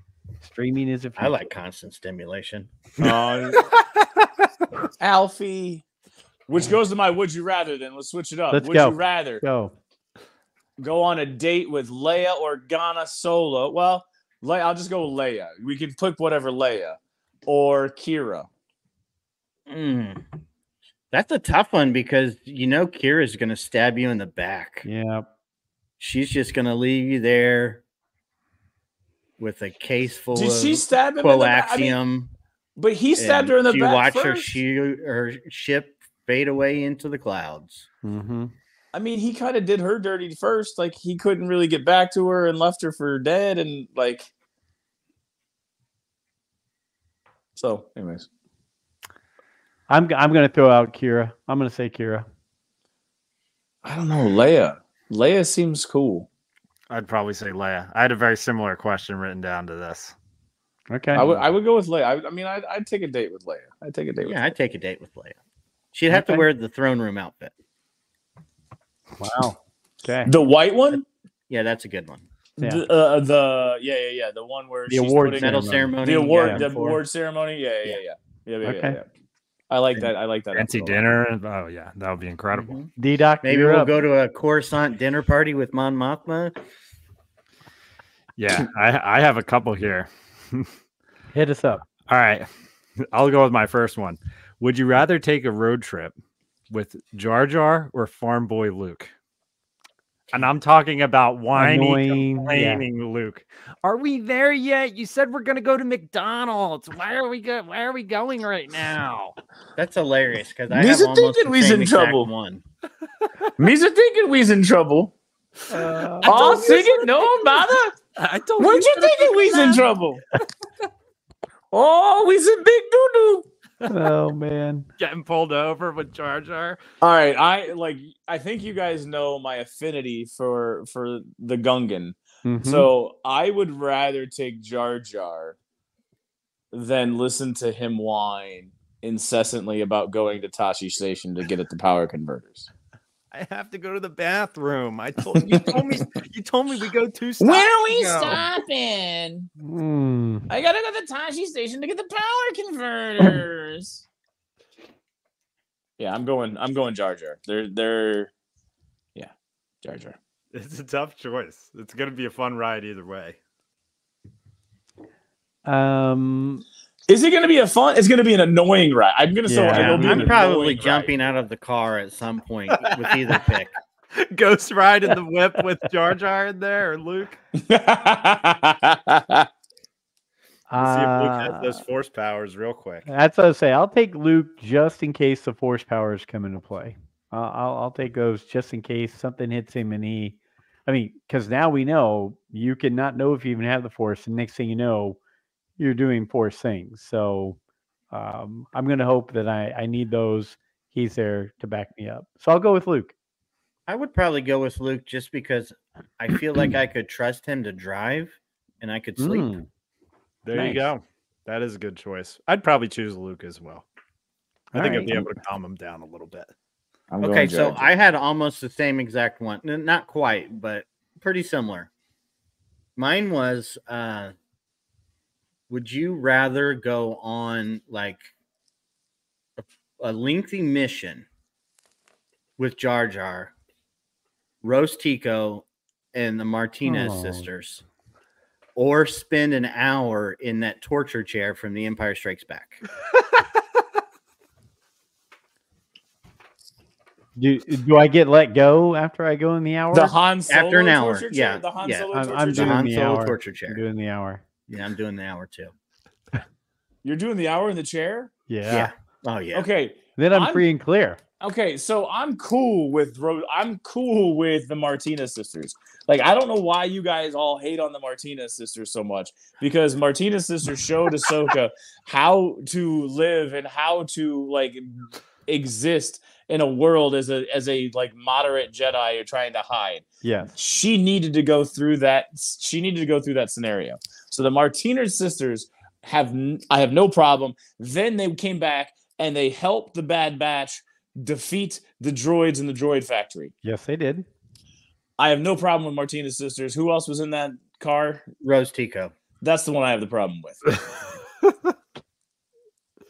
Streaming is a I like constant stimulation. Uh, Alfie. Which goes to my would you rather then. Let's switch it up. Let's would go. you rather go. go on a date with Leia or Ghana Solo? Well, Le- I'll just go with Leia. We can pick whatever Leia or Qi'ra. Mm. That's a tough one because you know Qi'ra's going to stab you in the back. Yeah. She's just going to leave you there with a case full Did of she stab him in the? I mean, but he stabbed her in the you back watch her, first. her ship fade away into the clouds. Mm-hmm. I mean, he kind of did her dirty first. Like he couldn't really get back to her and left her for dead. And like, so, anyways, I'm g- I'm gonna throw out Qi'ra. I'm gonna say Qi'ra. I don't know. Leia. Leia seems cool. I'd probably say Leia. I had a very similar question written down to this. Okay. I would. I would go with Leia. I, I mean, I'd, I'd take a date with Leia. I'd take a date. Yeah, with I'd take a date with Leia. She'd have Okay. to wear the throne room outfit. Wow. Okay. The white one, Yeah, that's a good one. Yeah. the, uh, the yeah, yeah, yeah, the one where The she's award putting- Medal Ceremony. ceremony. the award, yeah, the before. award ceremony. Yeah, yeah, yeah, yeah, yeah, yeah, Okay. Yeah, yeah. I like that. I like that. Fancy episode a lot. dinner. Oh yeah, that would be incredible. Mhm. D Doc, Maybe we'll up. go to a Coruscant dinner party with Mon Mothma. Yeah, I I have a couple here. Hit us up. All right. I'll go with my first one. Would you rather take a road trip with Jar Jar or Farm Boy Luke? And I'm talking about whiny, Annoying, yeah. complaining Luke. Are we there yet? You said we're gonna go to McDonald's. Why are we go- Why are we going right now? That's hilarious because I He's have almost thinking the we's in trouble. One. Me's a thinking we's in trouble. Uh, Oh, singing no matter. I told What you thinking we's in trouble? oh, we's in big doo doo. Oh man. getting pulled over with Jar Jar. All right, I like. I think you guys know my affinity for for the Gungan. Mhm. So I would rather take Jar Jar than listen to him whine incessantly about going to Tashi Station to get at the power converters. I have to go to the bathroom. I told you told me you told me we go two stops. When are we ago. stopping? Mm. I gotta go to Tashi Station to get the power converters. yeah, I'm going. I'm going Jar Jar. They're they're yeah, Jar Jar. It's a tough choice. It's gonna be a fun ride either way. Um. Is it gonna be a fun? It's gonna be an annoying ride. I'm gonna say Yeah. it'll be I'm probably annoying jumping out of the car at some point with either pick. Ghost ride in the whip with Jar Jar in there or Luke. ride. Let's see if Luke has uh, those force powers real quick. That's what I say. I'll take Luke just in case the force powers come into play. I'll I'll, I'll take those just in case something hits him and he. I mean, because now we know you cannot know if you even have the force, and next thing you know, you're doing force things. So um, I'm going to hope that I I need those. He's there to back me up. So I'll go with Luke. I would probably go with Luke just because I feel like I could trust him to drive and I could sleep. Mm, There Nice. you go. That is a good choice. I'd probably choose Luke as well. I All think I'd be able to calm him down a little bit. I'm Okay, so Jar Jar. I had almost the same exact one. Not quite, but pretty similar. Mine was uh would you rather go on like a, a lengthy mission with Jar Jar, Rose Tico, and the Martez Oh. sisters, or spend an hour in that torture chair from The Empire Strikes Back? Do do I get let go after I go in the hour? the Han Solo After an hour, torture yeah, chair? the Han yeah. Solo I'm- torture I'm The chair? doing Han the Solo hour. torture I'm doing the hour. Yeah, I'm doing the hour too. You're doing the hour in the chair. Yeah. Yeah. Oh yeah. Okay, Then I'm, I'm- free and clear. okay. So I'm cool with I'm cool with the Martez sisters. Like I don't know why you guys all hate on the Martez sisters so much because Martez sisters showed Ahsoka how to live and how to like exist in a world as a as a like moderate Jedi you're trying to hide. Yeah. she needed to go through that she needed to go through that scenario so the Martez sisters have n- i have no problem. Then they came back and they helped the bad batch defeat the droids in the droid factory. Yes, they did. i have no problem with Martez sisters. Who else was in that car? Rose Tico. that's the one i have the problem with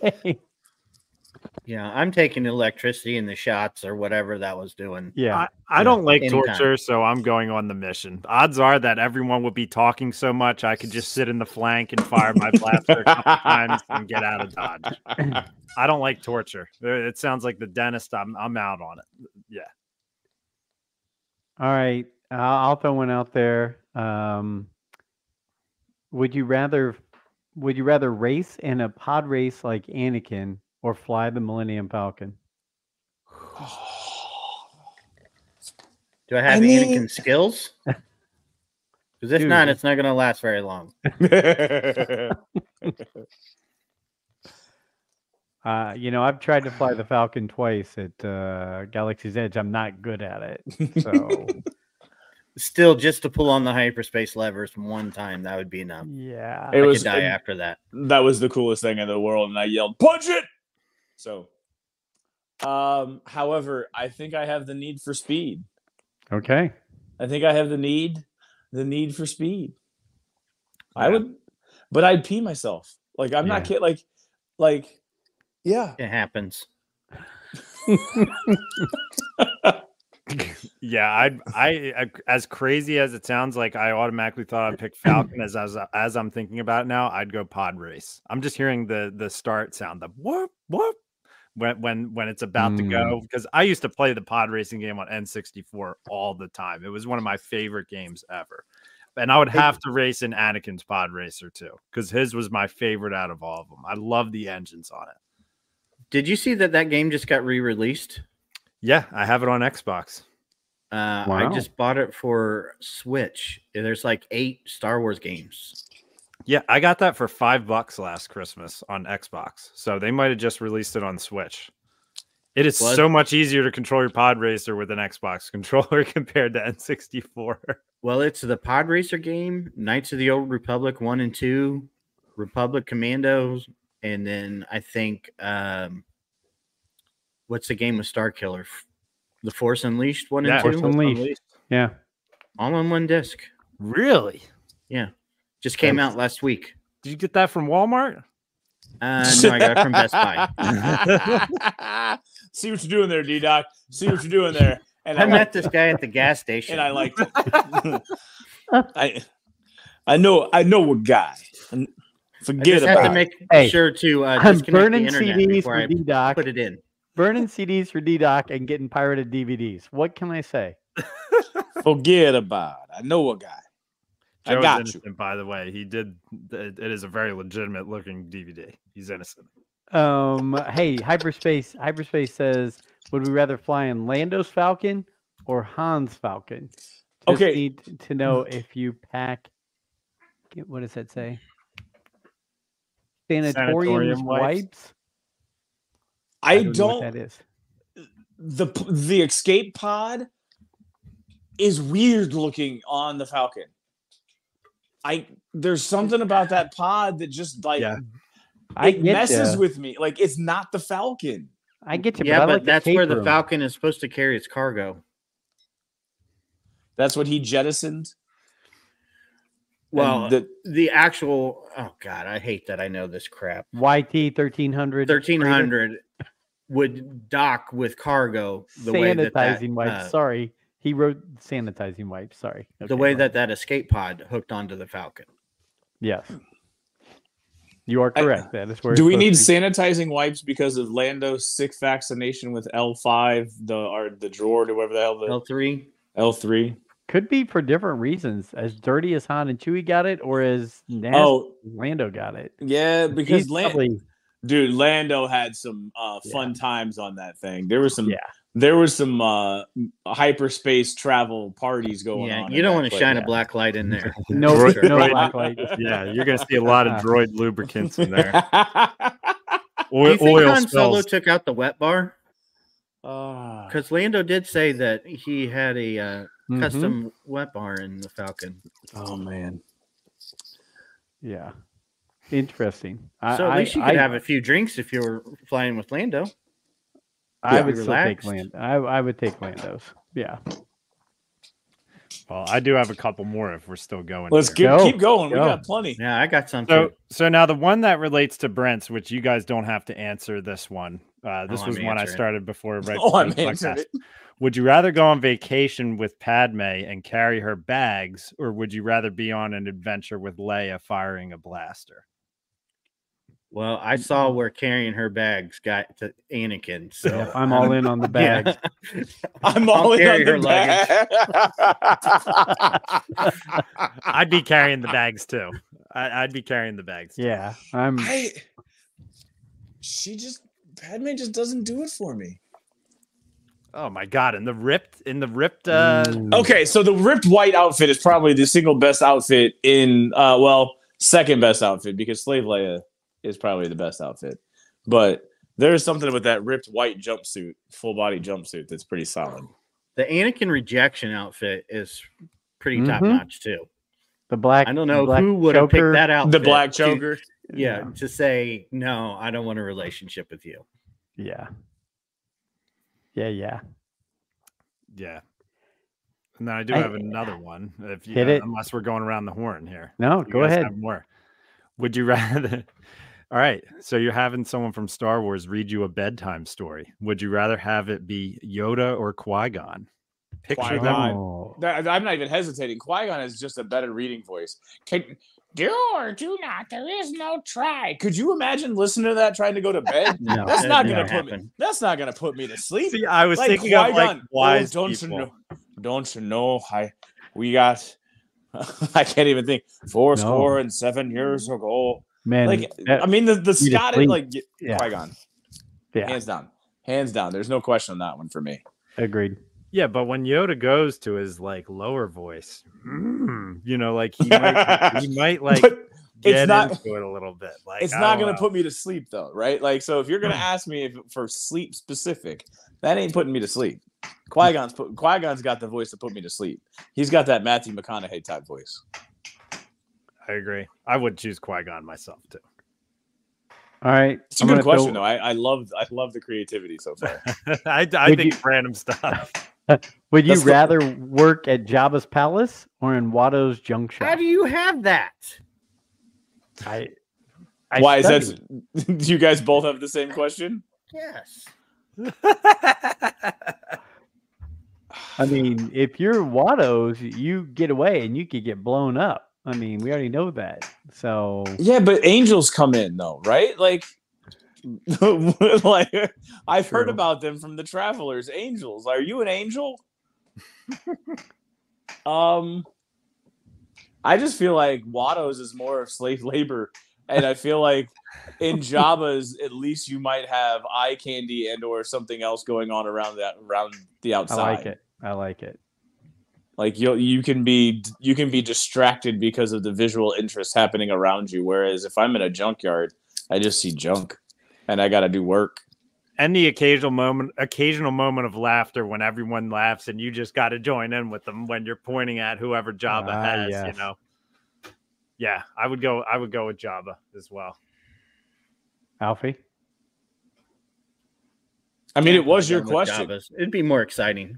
Yeah, I'm taking electricity in the shots or whatever that was doing. yeah. I, I don't like anytime. torture, so I'm going on the mission. Odds are that everyone would be talking so much, I could just sit in the flank and fire my blaster a couple times and get out of dodge. I don't like torture. It sounds like the dentist. I'm I'm out on it. Yeah. All right. I'll I'll throw one out there. Um, would you rather would you rather race in a pod race like Anakin or fly the Millennium Falcon? Do I have mean- Anakin skills? Because if Dude. not, it's not going to last very long. Uh, you know, I've tried to fly the Falcon twice at uh, Galaxy's Edge. I'm not good at it. So Still, just to pull on the hyperspace levers one time, that would be enough. yeah. It I was could die after that. that was the coolest thing in the world and i yelled punch it so um however i think i have the need for speed Okay. I think I have the need, the need for speed. I would, but I'd pee myself. Like I'm not kidding. Like, like, yeah. It happens. Yeah, I, I, I, as crazy as it sounds, like I automatically thought I'd pick Falcon. as as as I'm thinking about it now, I'd go Pod Race. I'm just hearing the the start sound, the whoop whoop, when when when it's about to Mm. go. Because I used to play the pod racing game on N64 all the time. It was one of my favorite games ever. And I would have to race in Anakin's Pod Racer too, because his was my favorite out of all of them. I love the engines on it. Did you see that that game just got re-released? Yeah, I have it on Xbox. Uh, Wow. I just bought it for Switch. There's like eight Star Wars games. Yeah, I got that for five bucks last Christmas on Xbox. So they might have just released it on Switch. It is What? so much easier to control your pod racer with an Xbox controller compared to N64. Well, it's the Pod Racer game, Knights of the Old Republic one and two, Republic Commandos, and then I think um, what's the game with Starkiller? The Force Unleashed one Yeah, and Force two, Unleashed. Yeah. all on one disc. Really? Just came out last week. Did you get that from Walmart? Uh, no, I got it from Best Buy. See what you're doing there, D Doc. See what you're doing there. And I I, met liked this guy at the gas station. and I liked it. I I know I know a guy. I Forget just have about to it. make Hey, sure to uh, I'm the burning internet CDs before for I D Doc, put it in. burning CDs for D Doc, and getting pirated DVDs. What can I say? Forget about it. I know a guy. I Joe is got you. by the way. He did. It it is a very legitimate looking DVD. He's innocent. Um, hey, hyperspace. Hyperspace says, would we rather fly in Lando's Falcon or Han's Falcon? Just Okay. Need to know if you pack. get- What does that say? Sanatoriums Sanatorium wipes? wipes. I know don't. what that is. the the escape pod is weird looking on the Falcon. I there's something about that pod that just like Yeah. I it messes ya. with me. Like it's not the Falcon. I get you. Yeah, I but like that's escape where the. Falcon is supposed to carry its cargo. That's what he jettisoned. Well, the, the actual oh god, I hate that I know this crap. YT thirteen hundred. Thirteen hundred would dock with cargo the way that that, sanitizing wipes. uh, Sorry, he wrote sanitizing wipes. Sorry. the way well, that that escape pod hooked onto the Falcon. Yes. You are I- correct. that is where. do we need supposed sanitizing wipes because of Lando's sick vaccination with L five, the or the drawer, or whatever the hell the L three. L three? Could be for different reasons. As dirty as Han and Chewie got it, or as nasty Oh Lando got it. yeah, because Lando, probably- dude, Lando had some uh, fun times on that thing. There was some Yeah. There was some uh hyperspace travel parties going Yeah, on. you don't want to place. shine a black light in there. no, Droid- no droid- black light. Yeah, you're gonna see a lot of droid lubricants in there. Do Oil, you think oil Han Solo took out the wet bar? Ah. Because Lando did say that he had a uh, Mhm. custom wet bar in the Falcon. oh man. Yeah. Interesting. I, So at I- least you could I, have a few drinks if you were flying with Lando. I Yeah, would still take. Land. I, I would take Lando's. Yeah. Well, I do have a couple more if we're still going. Let's keep, Go. keep going. We got plenty. Yeah, I got some. So, too. so now the one that relates to Brent's, which you guys don't have to answer this one. Uh, this Oh, was I'm one I answering. started before. Right Oh, I'm answering it. Would you rather go on vacation with Padme and carry her bags, or would you rather be on an adventure with Leia firing a blaster? Well, I saw where carrying her bags got to Anakin. So Yep, I'm all in on the bag. Yeah. I'm I'll all in on her the bag. I'd be carrying the bags too. I, I'd be carrying the bags. too. Yeah. I'm. I she just Padme just doesn't do it for me. Oh my god! And the ripped, in the ripped. Uh, Mm. Okay, so the ripped white outfit is probably the single best outfit in uh well, second best outfit because Slave Leia is probably the best outfit. But there's something with that ripped white jumpsuit, full body jumpsuit that's pretty solid. the Anakin rejection outfit is pretty Mhm. top notch too. The black. I don't know who would have picked that out. The black choker. Yeah, to say no, I don't want a relationship with you. Yeah. Yeah. Yeah. yeah. And then I do I- have another one. If you, Hit it. unless we're going around the horn here. No, You go ahead. more. Would you rather? All right. So you're having someone from Star Wars read you a bedtime story. Would you rather have it be Yoda or Qui Gon? Picture them. Qui-Gon. Oh. That- I'm not even hesitating. Qui Gon is just a better reading voice. Can do or do not. There is no try. Could you imagine listening to that trying to go to bed? No, That's not gonna not put me. That's not gonna put me to sleep. See, I was like thinking of like Qui-Gon, oh, don't people. you know? Don't you know? I we got. I can't even think. Four No. score and seven years ago. Man, Like that- I mean, the the to Scottish like Yeah. Qui Gon, yeah, hands down, hands down. There's no question on that one for me. agreed. Yeah, but when Yoda goes to his like lower voice, mm, you know, like he might, he might like But get not- into it a little bit. Like it's not going to put me to sleep though, right? Like, so if you're going to ask me if for sleep specific, that ain't putting me to sleep. Qui Gon's put Qui Gon's got the voice to put me to sleep. He's got that Matthew McConaughey type voice. I agree. I would choose Qui Gon myself too. All right, It's a I'm good question throw- though. I, I love I love the creativity so far. I, I Would think you- random stuff. Would you That's the- rather work at Jabba's palace or in Watto's junk shop? How do you have that? I, I Why is that? Do you guys both have the same question? Yes. I mean, if you're Watto's, you get away and you could get blown up. I mean, we already know that. So Yeah, but angels come in though, right? Like, like I've heard about them from the travelers. Angels, are you an angel? um, I just feel like Watto's is more of slave labor, and I feel like in Jabba's, at least you might have eye candy and or something else going on around that around the outside. I like it. I like it. Like you you can be you can be distracted because of the visual interest happening around you. Whereas if I'm in a junkyard, I just see junk, and I got to do work. and the occasional moment occasional moment of laughter when everyone laughs and you just got to join in with them when you're pointing at whoever Jabba Ah, has, yes. you know. Yeah, I would go I would go with Jabba as well. Alfie? I mean, it was your question. Jabba's. It'd be more exciting.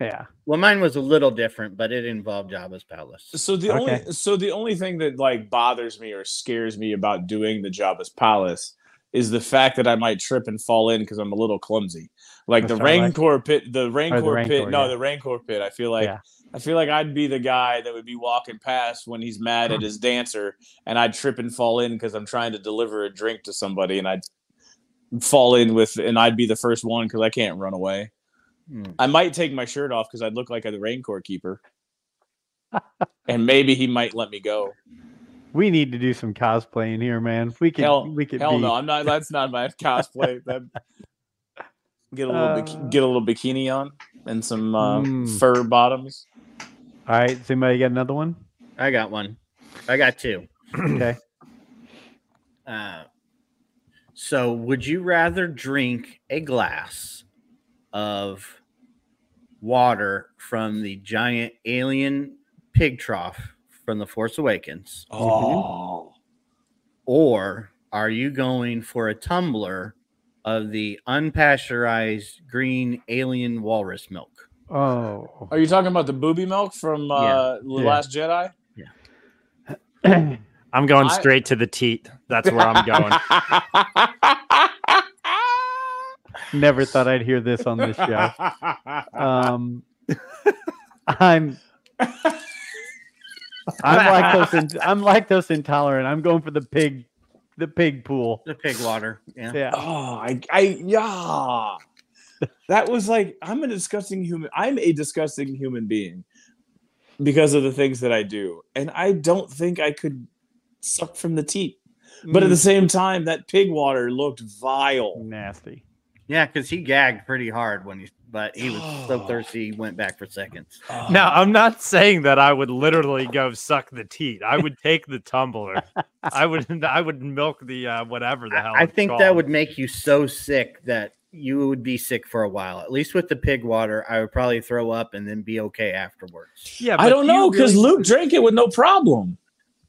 Yeah. Well, mine was a little different, but it involved Jabba's palace. So the Okay. only so the only thing that like bothers me or scares me about doing the Jabba's palace is the fact that I might trip and fall in because I'm a little clumsy. Like the That's all right. Rancor pit, the Rancor, Rancor, pit. No, yeah. the Rancor pit. I feel like Yeah. I feel like I'd be the guy that would be walking past when he's mad at his dancer, and I'd trip and fall in because I'm trying to deliver a drink to somebody, and I'd fall in with, and I'd be the first one because I can't run away. Hmm. I might take my shirt off because I'd look like a Rancor keeper, and maybe he might let me go. We need to do some cosplaying here, man. We can. hell, we could hell be, no, I'm not. That's not my cosplay. That get a little Uh, biki- get a little bikini on and some uh, Mm. fur bottoms. All right, does anybody got another one? I got one. I got two. Okay. Uh, so, would you rather drink a glass of water from the giant alien pig trough from The Force Awakens, Oh, or are you going for a tumbler of the unpasteurized green alien walrus milk? Oh. are you talking about the booby milk from uh, The Yeah. Last Jedi? Yeah. I'm going I- straight to the teat. That's where I'm going. Never thought I'd hear this on this show. Um, I'm I'm lactose in, I'm lactose intolerant. I'm going for the pig the pig pool. The pig water. Yeah. Yeah. oh, I, I, yeah. That was like I'm a disgusting human. I'm a disgusting human being because of the things that I do, and I don't think I could suck from the teat. But at the same time, that pig water looked vile. nasty. Yeah, because he gagged pretty hard when he, but he was so Oh. thirsty, he went back for seconds. Now, I'm not saying that I would literally go suck the teat. I would take the tumbler. I would I would milk the uh, whatever the hell. I it's think that would make you so sick that you would be sick for a while. At least with the pig water, I would probably throw up and then be okay afterwards. Yeah, I don't know because really- Luke drank it with no problem.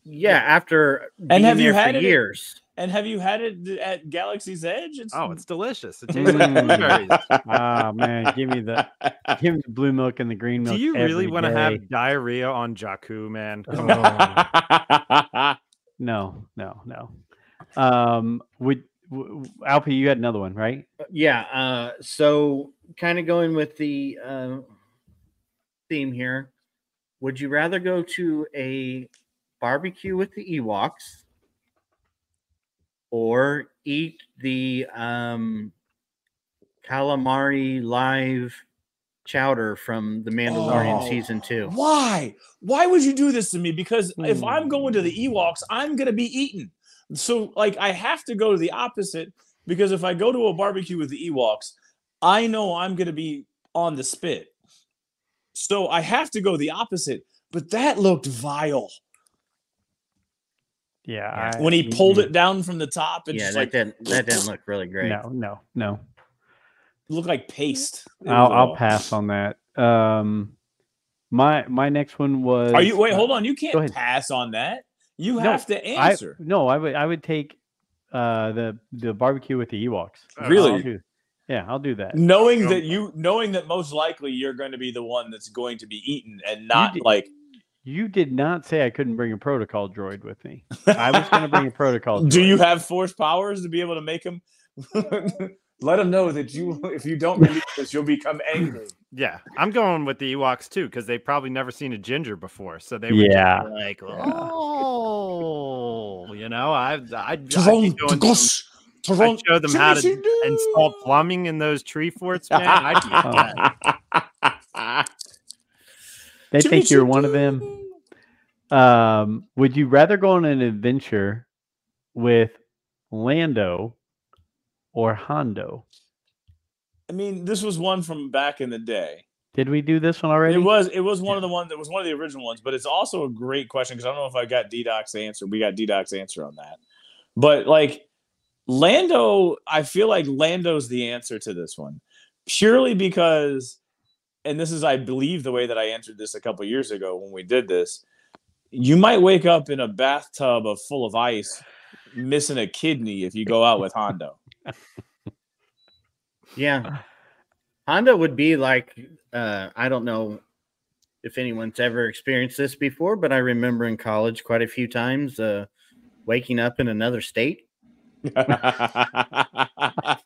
Yeah, after And being have you had for it- years. And have you had it at Galaxy's Edge? It's Oh, it's delicious. It tastes like Mm. blueberries. Ah man, give me the give me the blue milk and the green milk. Do you really want to have diarrhea on Jakku, man? Come Oh. on. No, no, no. Um, would w- w- you had another one, right? Yeah. Uh, so, kind of going with the uh, theme here. Would you rather go to a barbecue with the Ewoks or eat the um, calamari live chowder from the Mandalorian Oh. season two? Why? Why would you do this to me? Because if I'm Hmm. going to the Ewoks, I'm gonna be eaten. So like I have to go to the opposite because if I go to a barbecue with the Ewoks, I know I'm gonna be on the spit. So I have to go the opposite. But that looked vile Yeah. I- when he pulled mm, it down from the top and Yeah, just that like didn't that didn't look really great. No, no, no. looked like paste. I'll I'll pass on that. Um, my my next one was. Are you wait? uh, Hold on. You can't pass on that. You No, have to I, answer. no, I would I would take uh the the barbecue with the Ewoks. Really? I'll do- yeah, I'll do that. knowing that you knowing that most likely you're going to be the one that's going to be eaten and not did- like You did not say I couldn't bring a protocol droid with me. I was going to bring a protocol. do droid. you have force powers to be able to make him let him know that you if you don't release this you'll become angry Yeah, I'm going with the Ewoks too because they've probably never seen a ginger before, so they were Yeah. like, oh, you know, I I I'd going to- I'd show them how to install plumbing in those tree forts, man. I'd be that. They think you're one of them. Um, would you rather go on an adventure with Lando or Hondo? i mean this was one from back in the day Did we do this one already? it was it was one of the ones that was one of the original ones but it's also a great question because i don't know if i got d-doc's answer we got d-doc's answer on that but like lando i feel like lando's the answer to this one purely because and this is i believe the way that i answered this a couple years ago when we did this you might wake up in a bathtub of full of ice missing a kidney if you go out with hondo Yeah. Hondo would be like uh I don't know if anyone's ever experienced this before, but I remember in college quite a few times uh waking up in another state. I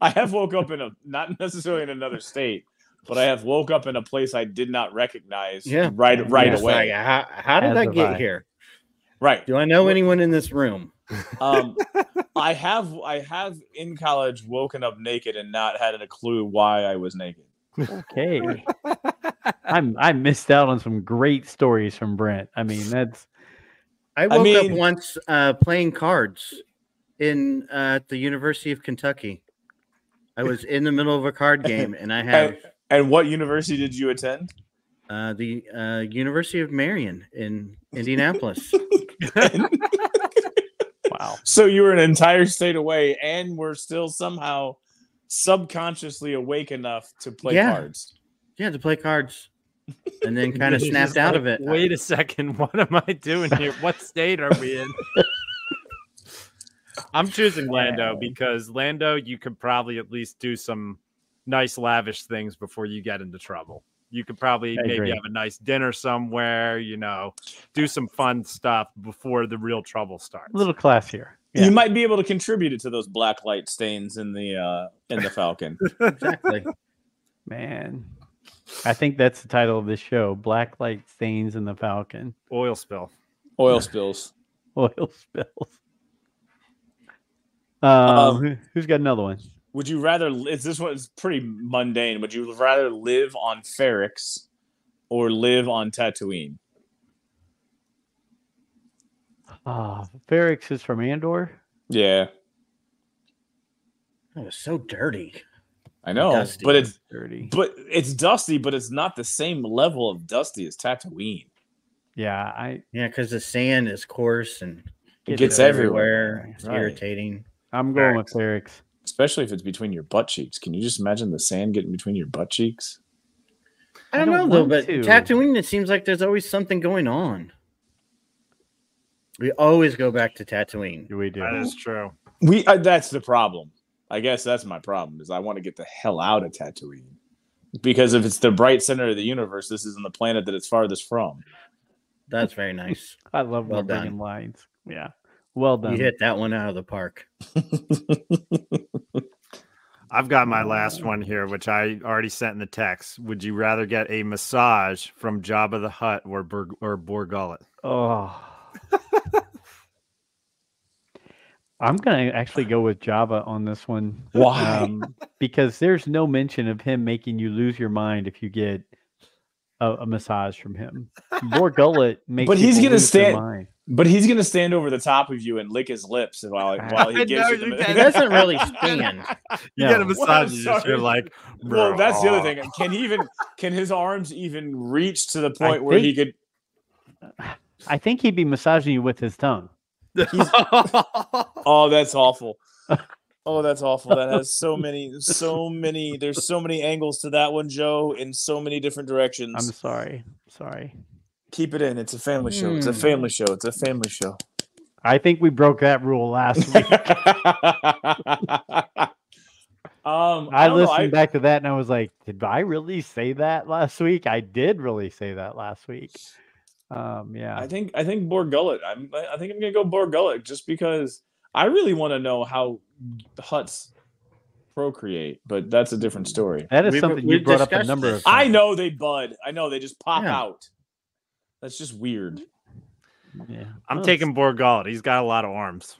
have woke up in a not necessarily in another state, but I have woke up in a place I did not recognize Yeah. right right It's away. like, how, how did As I have get I. here? right. Do I know anyone in this room? Um I have I have in college woken up naked and not had a clue why I was naked. Okay. I'm I missed out on some great stories from Brent. I mean, that's I woke mean- up once uh playing cards in uh, at the University of Kentucky. I was in the middle of a card game and I have And, and what university did you attend? uh, the uh, University of Marian in Indianapolis. wow. So you were an entire state away and were still somehow subconsciously awake enough to play Yeah. cards. yeah, to play cards. And then kind of snapped out like, of it. Wait a second, what am I doing here? What state are we in? I'm choosing Lando because Lando, you could probably at least do some nice, lavish things before you get into trouble. You could probably I maybe agree. have a nice dinner somewhere, you know, do some fun stuff before the real trouble starts. A little classier. Yeah. You might be able to contribute it to those black light stains in the uh in the Falcon. exactly. Man. I think that's the title of this show. Black light stains in the Falcon. Oil spill. Oil spills. Oil spills. Um, Um, who- who's got another one? Would you rather? Is this one is pretty mundane? Would you rather live on Ferrix or live on Tatooine? Ah, Ferrix is from Andor. Yeah, it was so dirty. I know, Dusty. but it's Dirty. but it's dusty, but it's not the same level of dusty as Tatooine. Yeah, I Yeah, because the sand is coarse and It Gets gets everywhere, everywhere. It's Right. irritating. I'm going with Ferrix. Especially if it's between your butt cheeks. Can you just imagine the sand getting between your butt cheeks? I I don't, don't know though, but to. Tatooine, it seems like there's always something going on. We always go back to Tatooine. We do. That is true. We uh, that's the problem. I guess that's my problem is I want to get the hell out of Tatooine because if it's the bright center of the universe, this isn't the planet that it's farthest from. That's very nice. I love Well well bringing done. lines. Yeah. Well done. you hit that one out of the park. I've got my last one here, which I already sent in the text. Would you rather get a massage from Jabba the Hutt or Bur- or Borgullet? Oh. I'm gonna actually go with Jabba on this one. Why? Um, because there's no mention of him making you lose your mind if you get a, a massage from him. Borgullet makes But he's gonna lose their stand- mind. But he's gonna stand over the top of you and lick his lips while while he gives know, you you the. He doesn't really stand. You No. get a Well, massage, you just sorry. feel like. Well, that's the other thing. Can he even can his arms even reach to the point where he could? I think he'd be massaging you with his tongue. Oh, that's awful. Oh, that's awful. That has so many, so many. There's so many angles to that one, Joe, in so many different directions. I'm sorry. Sorry. Keep it in. It's a family show. It's a Hmm. family show. It's a family show. I think we broke that rule last week. um, I, don't know, listened back to that and I was like, did I really say that last week? I did really say that last week. Um, yeah. I think I think Borgullet. I'm I think I'm gonna go Borgullet just because I really want to know how Hutts procreate, but that's a different story. that is We've- something you we've brought up a number of times. I know they bud. I know they just pop Yeah. out. That's just weird. Yeah. I'm Well, taking Borgullet. He's got a lot of arms.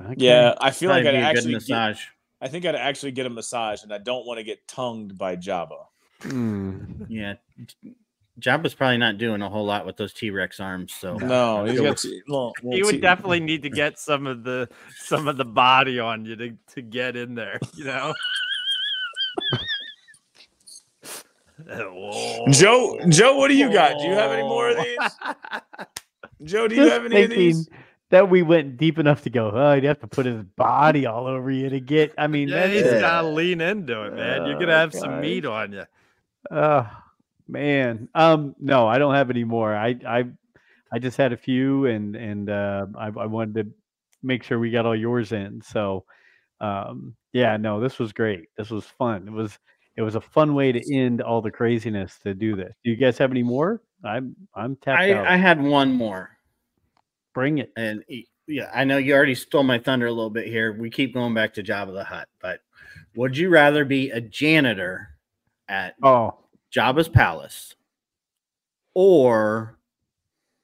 okay. Yeah, I feel like That'd I'd be a good actually. Get. I think I'd actually get a massage, and I don't want to get tongued by Jabba. Mm. Yeah. Jabba's probably not doing a whole lot with those T Rex arms. So No, he's Go got. t- little- You little would t- definitely need to get some of the some of the body on you to, to get in there, you know. Joe, Joe, what do you got? Do you have any more of these? Joe, do you Just have any of these? that we went deep enough to go, oh, you'd have to put his body all over you to get. I mean, Yeah, you that's gotta lean into it, man. You're gonna Oh, have some meat on you. Oh man. Um no, I don't have any more. I I I just had a few and and uh I, I wanted to make sure we got all yours in. So um yeah, no, this was great. This was fun. It was it was a fun way to end all the craziness to do this. Do you guys have any more? I'm I'm tapped I, out. I had one more. Bring it. And yeah, I know you already stole my thunder a little bit here. We keep going back to Jabba the Hutt, but would you rather be a janitor at Oh, Jabba's palace or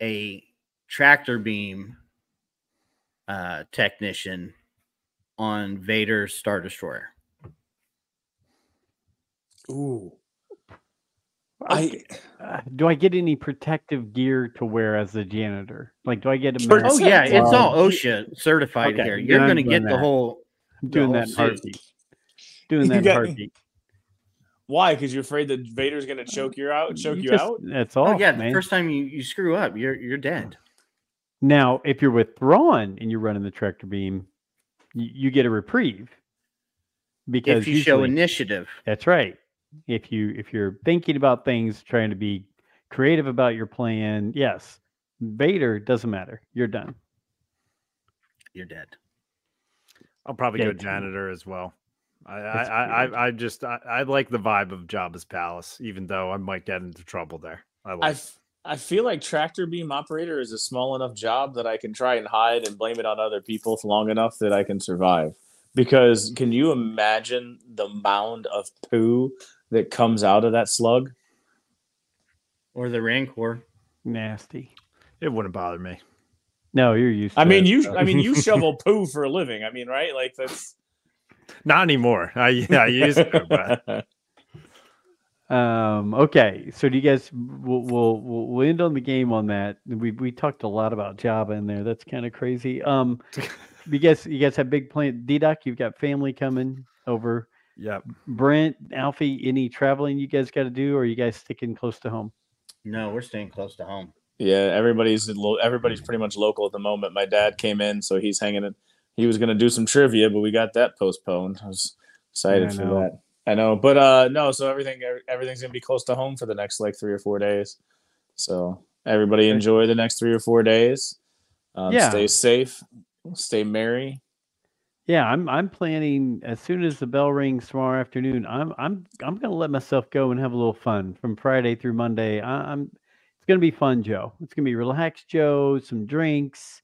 a tractor beam uh, technician on Vader's Star Destroyer? Ooh, okay. I Uh, do I get any protective gear to wear as a janitor? Like, do I get a Sure. mask? Oh yeah, it's Wow. all OSHA certified Okay, here. You're going to doing get the that. whole. I'm doing the that whole suit. heartbeat. Doing that got- heartbeat. why? Because you're afraid that Vader's gonna choke you out, choke you, just- out. That's all. Oh, yeah, man. the first time you, you screw up, you're you're dead. Now, if you're with Thrawn and you're running the tractor beam, you, you get a reprieve because If you show initiative, that's right. If you if you're thinking about things, trying to be creative about your plan, yes. Vader doesn't matter. You're done. you're dead. I'll probably Yeah, go it's- janitor as well. I I. I, I just I, I like the vibe of Jabba's palace, even though I might get into trouble there. I I, like. f- I feel like tractor beam operator is a small enough job that I can try and hide and blame it on other people for long enough that I can survive. Because can you imagine the mound of poo that comes out of that slug? Or the Rancor. Nasty. it wouldn't bother me. No, you're used. I to mean, it, you so- I mean you shovel poo for a living. I mean, right? Like that's Not anymore. I I used to, but Um, okay, so do you guys we'll, we'll we'll we'll end on the game on that. We we talked a lot about Jabba in there. That's kind of crazy. Um, you guys you guys have big plan. D Doc, you've got family coming over. Yep. Brent, Alfie, any traveling you guys got to do, or are you guys sticking close to home? No, we're staying close to home. Yeah, everybody's everybody's pretty much local at the moment. My dad came in, so he's hanging it. He was going to do some trivia, but we got that postponed. I was excited I for that. I know, but uh no, so everything everything's going to be close to home for the next like 3 or 4 days. So, everybody enjoy the next 3 or 4 days. Um, Yeah. Stay safe. Stay merry. Yeah, I'm I'm planning as soon as the bell rings tomorrow afternoon. I'm I'm I'm gonna let myself go and have a little fun from Friday through Monday. I, I'm it's gonna be fun, Joe. It's gonna be relaxed, Joe. Some drinks,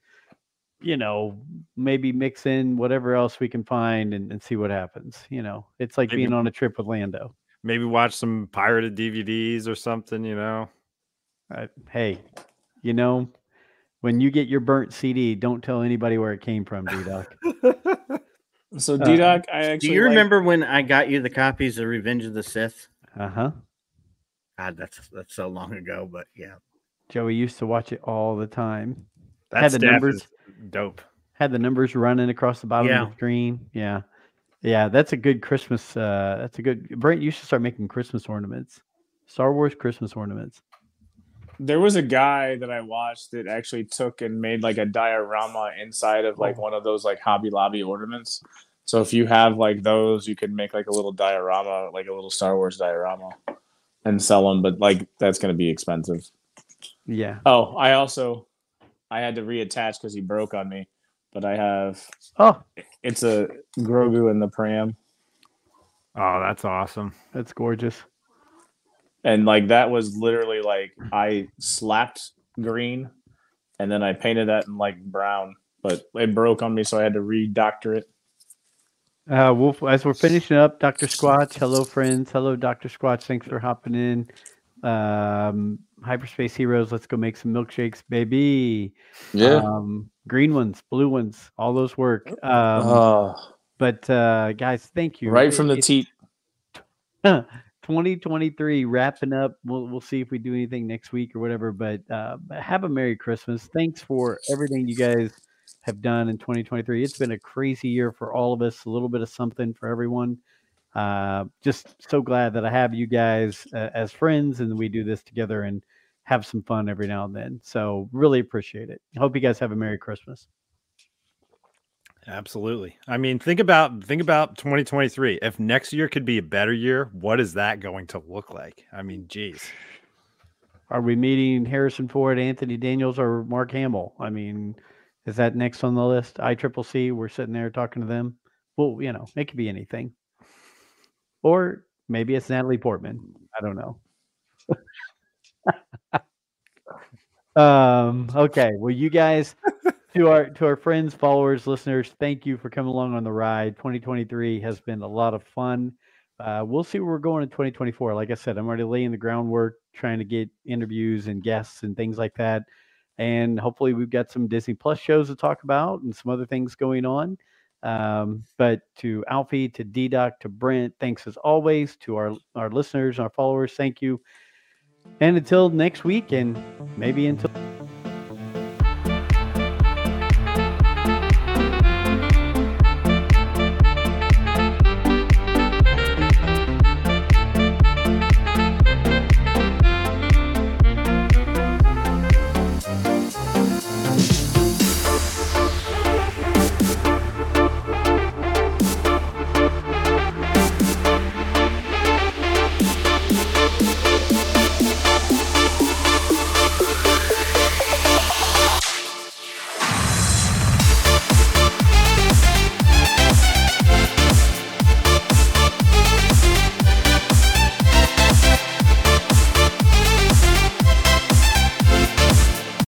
you know, maybe mix in whatever else we can find and, and see what happens. You know, it's like Maybe- being on a trip with Lando. Maybe watch some pirated DVDs or something. You know. Uh, hey, you know, when you get your burnt CD, don't tell anybody where it came from, D Doc. So Uh, D Doc, I actually Do you like- remember when I got you the copies of Revenge of the Sith? Uh huh. God, that's that's so long ago, but yeah. Joey used to watch it all the time. That Had the numbers. dope. had the numbers running across the bottom of the screen. Yeah. Yeah, that's a good Christmas. Uh, that's a good. Brent, you should start making Christmas ornaments. Star Wars Christmas ornaments. There was a guy that I watched that actually took and made like a diorama inside of like oh. one of those like Hobby Lobby ornaments. So if you have like those, you can make like a little diorama, like a little Star Wars diorama, and sell them. But like that's gonna be expensive. Yeah. Oh, I also I had to reattach because he broke on me. But I have Oh, it's a Grogu in the pram, Oh, that's awesome. that's gorgeous. And like that was literally like I slapped green, and then I painted that in like brown. But it broke on me, so I had to redoctor it. Uh, Wolf, as we're finishing up, Dr. Squatch, hello, friends. Hello, Dr. Squatch. Thanks for hopping in. Um, Hyperspace Heroes, let's go make some milkshakes, baby. Yeah. Um, green ones, blue ones, all those work. Um, oh, but uh, guys, thank you. right from the It- teat. 2023 wrapping up. We'll we'll see if we do anything next week or whatever. But uh, have a Merry Christmas. Thanks for everything you guys have done in 2023. It's been a crazy year for all of us. A little bit of something for everyone. Uh, just so glad that I have you guys uh, as friends and we do this together and have some fun every now and then. So really appreciate it. Hope you guys have a Merry Christmas. Absolutely. I mean, think about think about 2023. If next year could be a better year, what is that going to look like? I mean, geez. Are we meeting Harrison Ford, Anthony Daniels, or Mark Hamill? I mean, is that next on the list? I triple C. We're sitting there talking to them. Well, you know, it could be anything. Or maybe it's Natalie Portman. I don't know. um, okay. Well, you guys to our to our friends, followers, listeners, thank you for coming along on the ride. 2023 has been a lot of fun. Uh, we'll see where we're going in 2024. Like I said, I'm already laying the groundwork, trying to get interviews and guests and things like that. And hopefully, we've got some Disney Plus shows to talk about and some other things going on. Um, but to Alfie, to D Doc, to Brent, thanks as always. To our our listeners, our followers, thank you. And until next week, and maybe until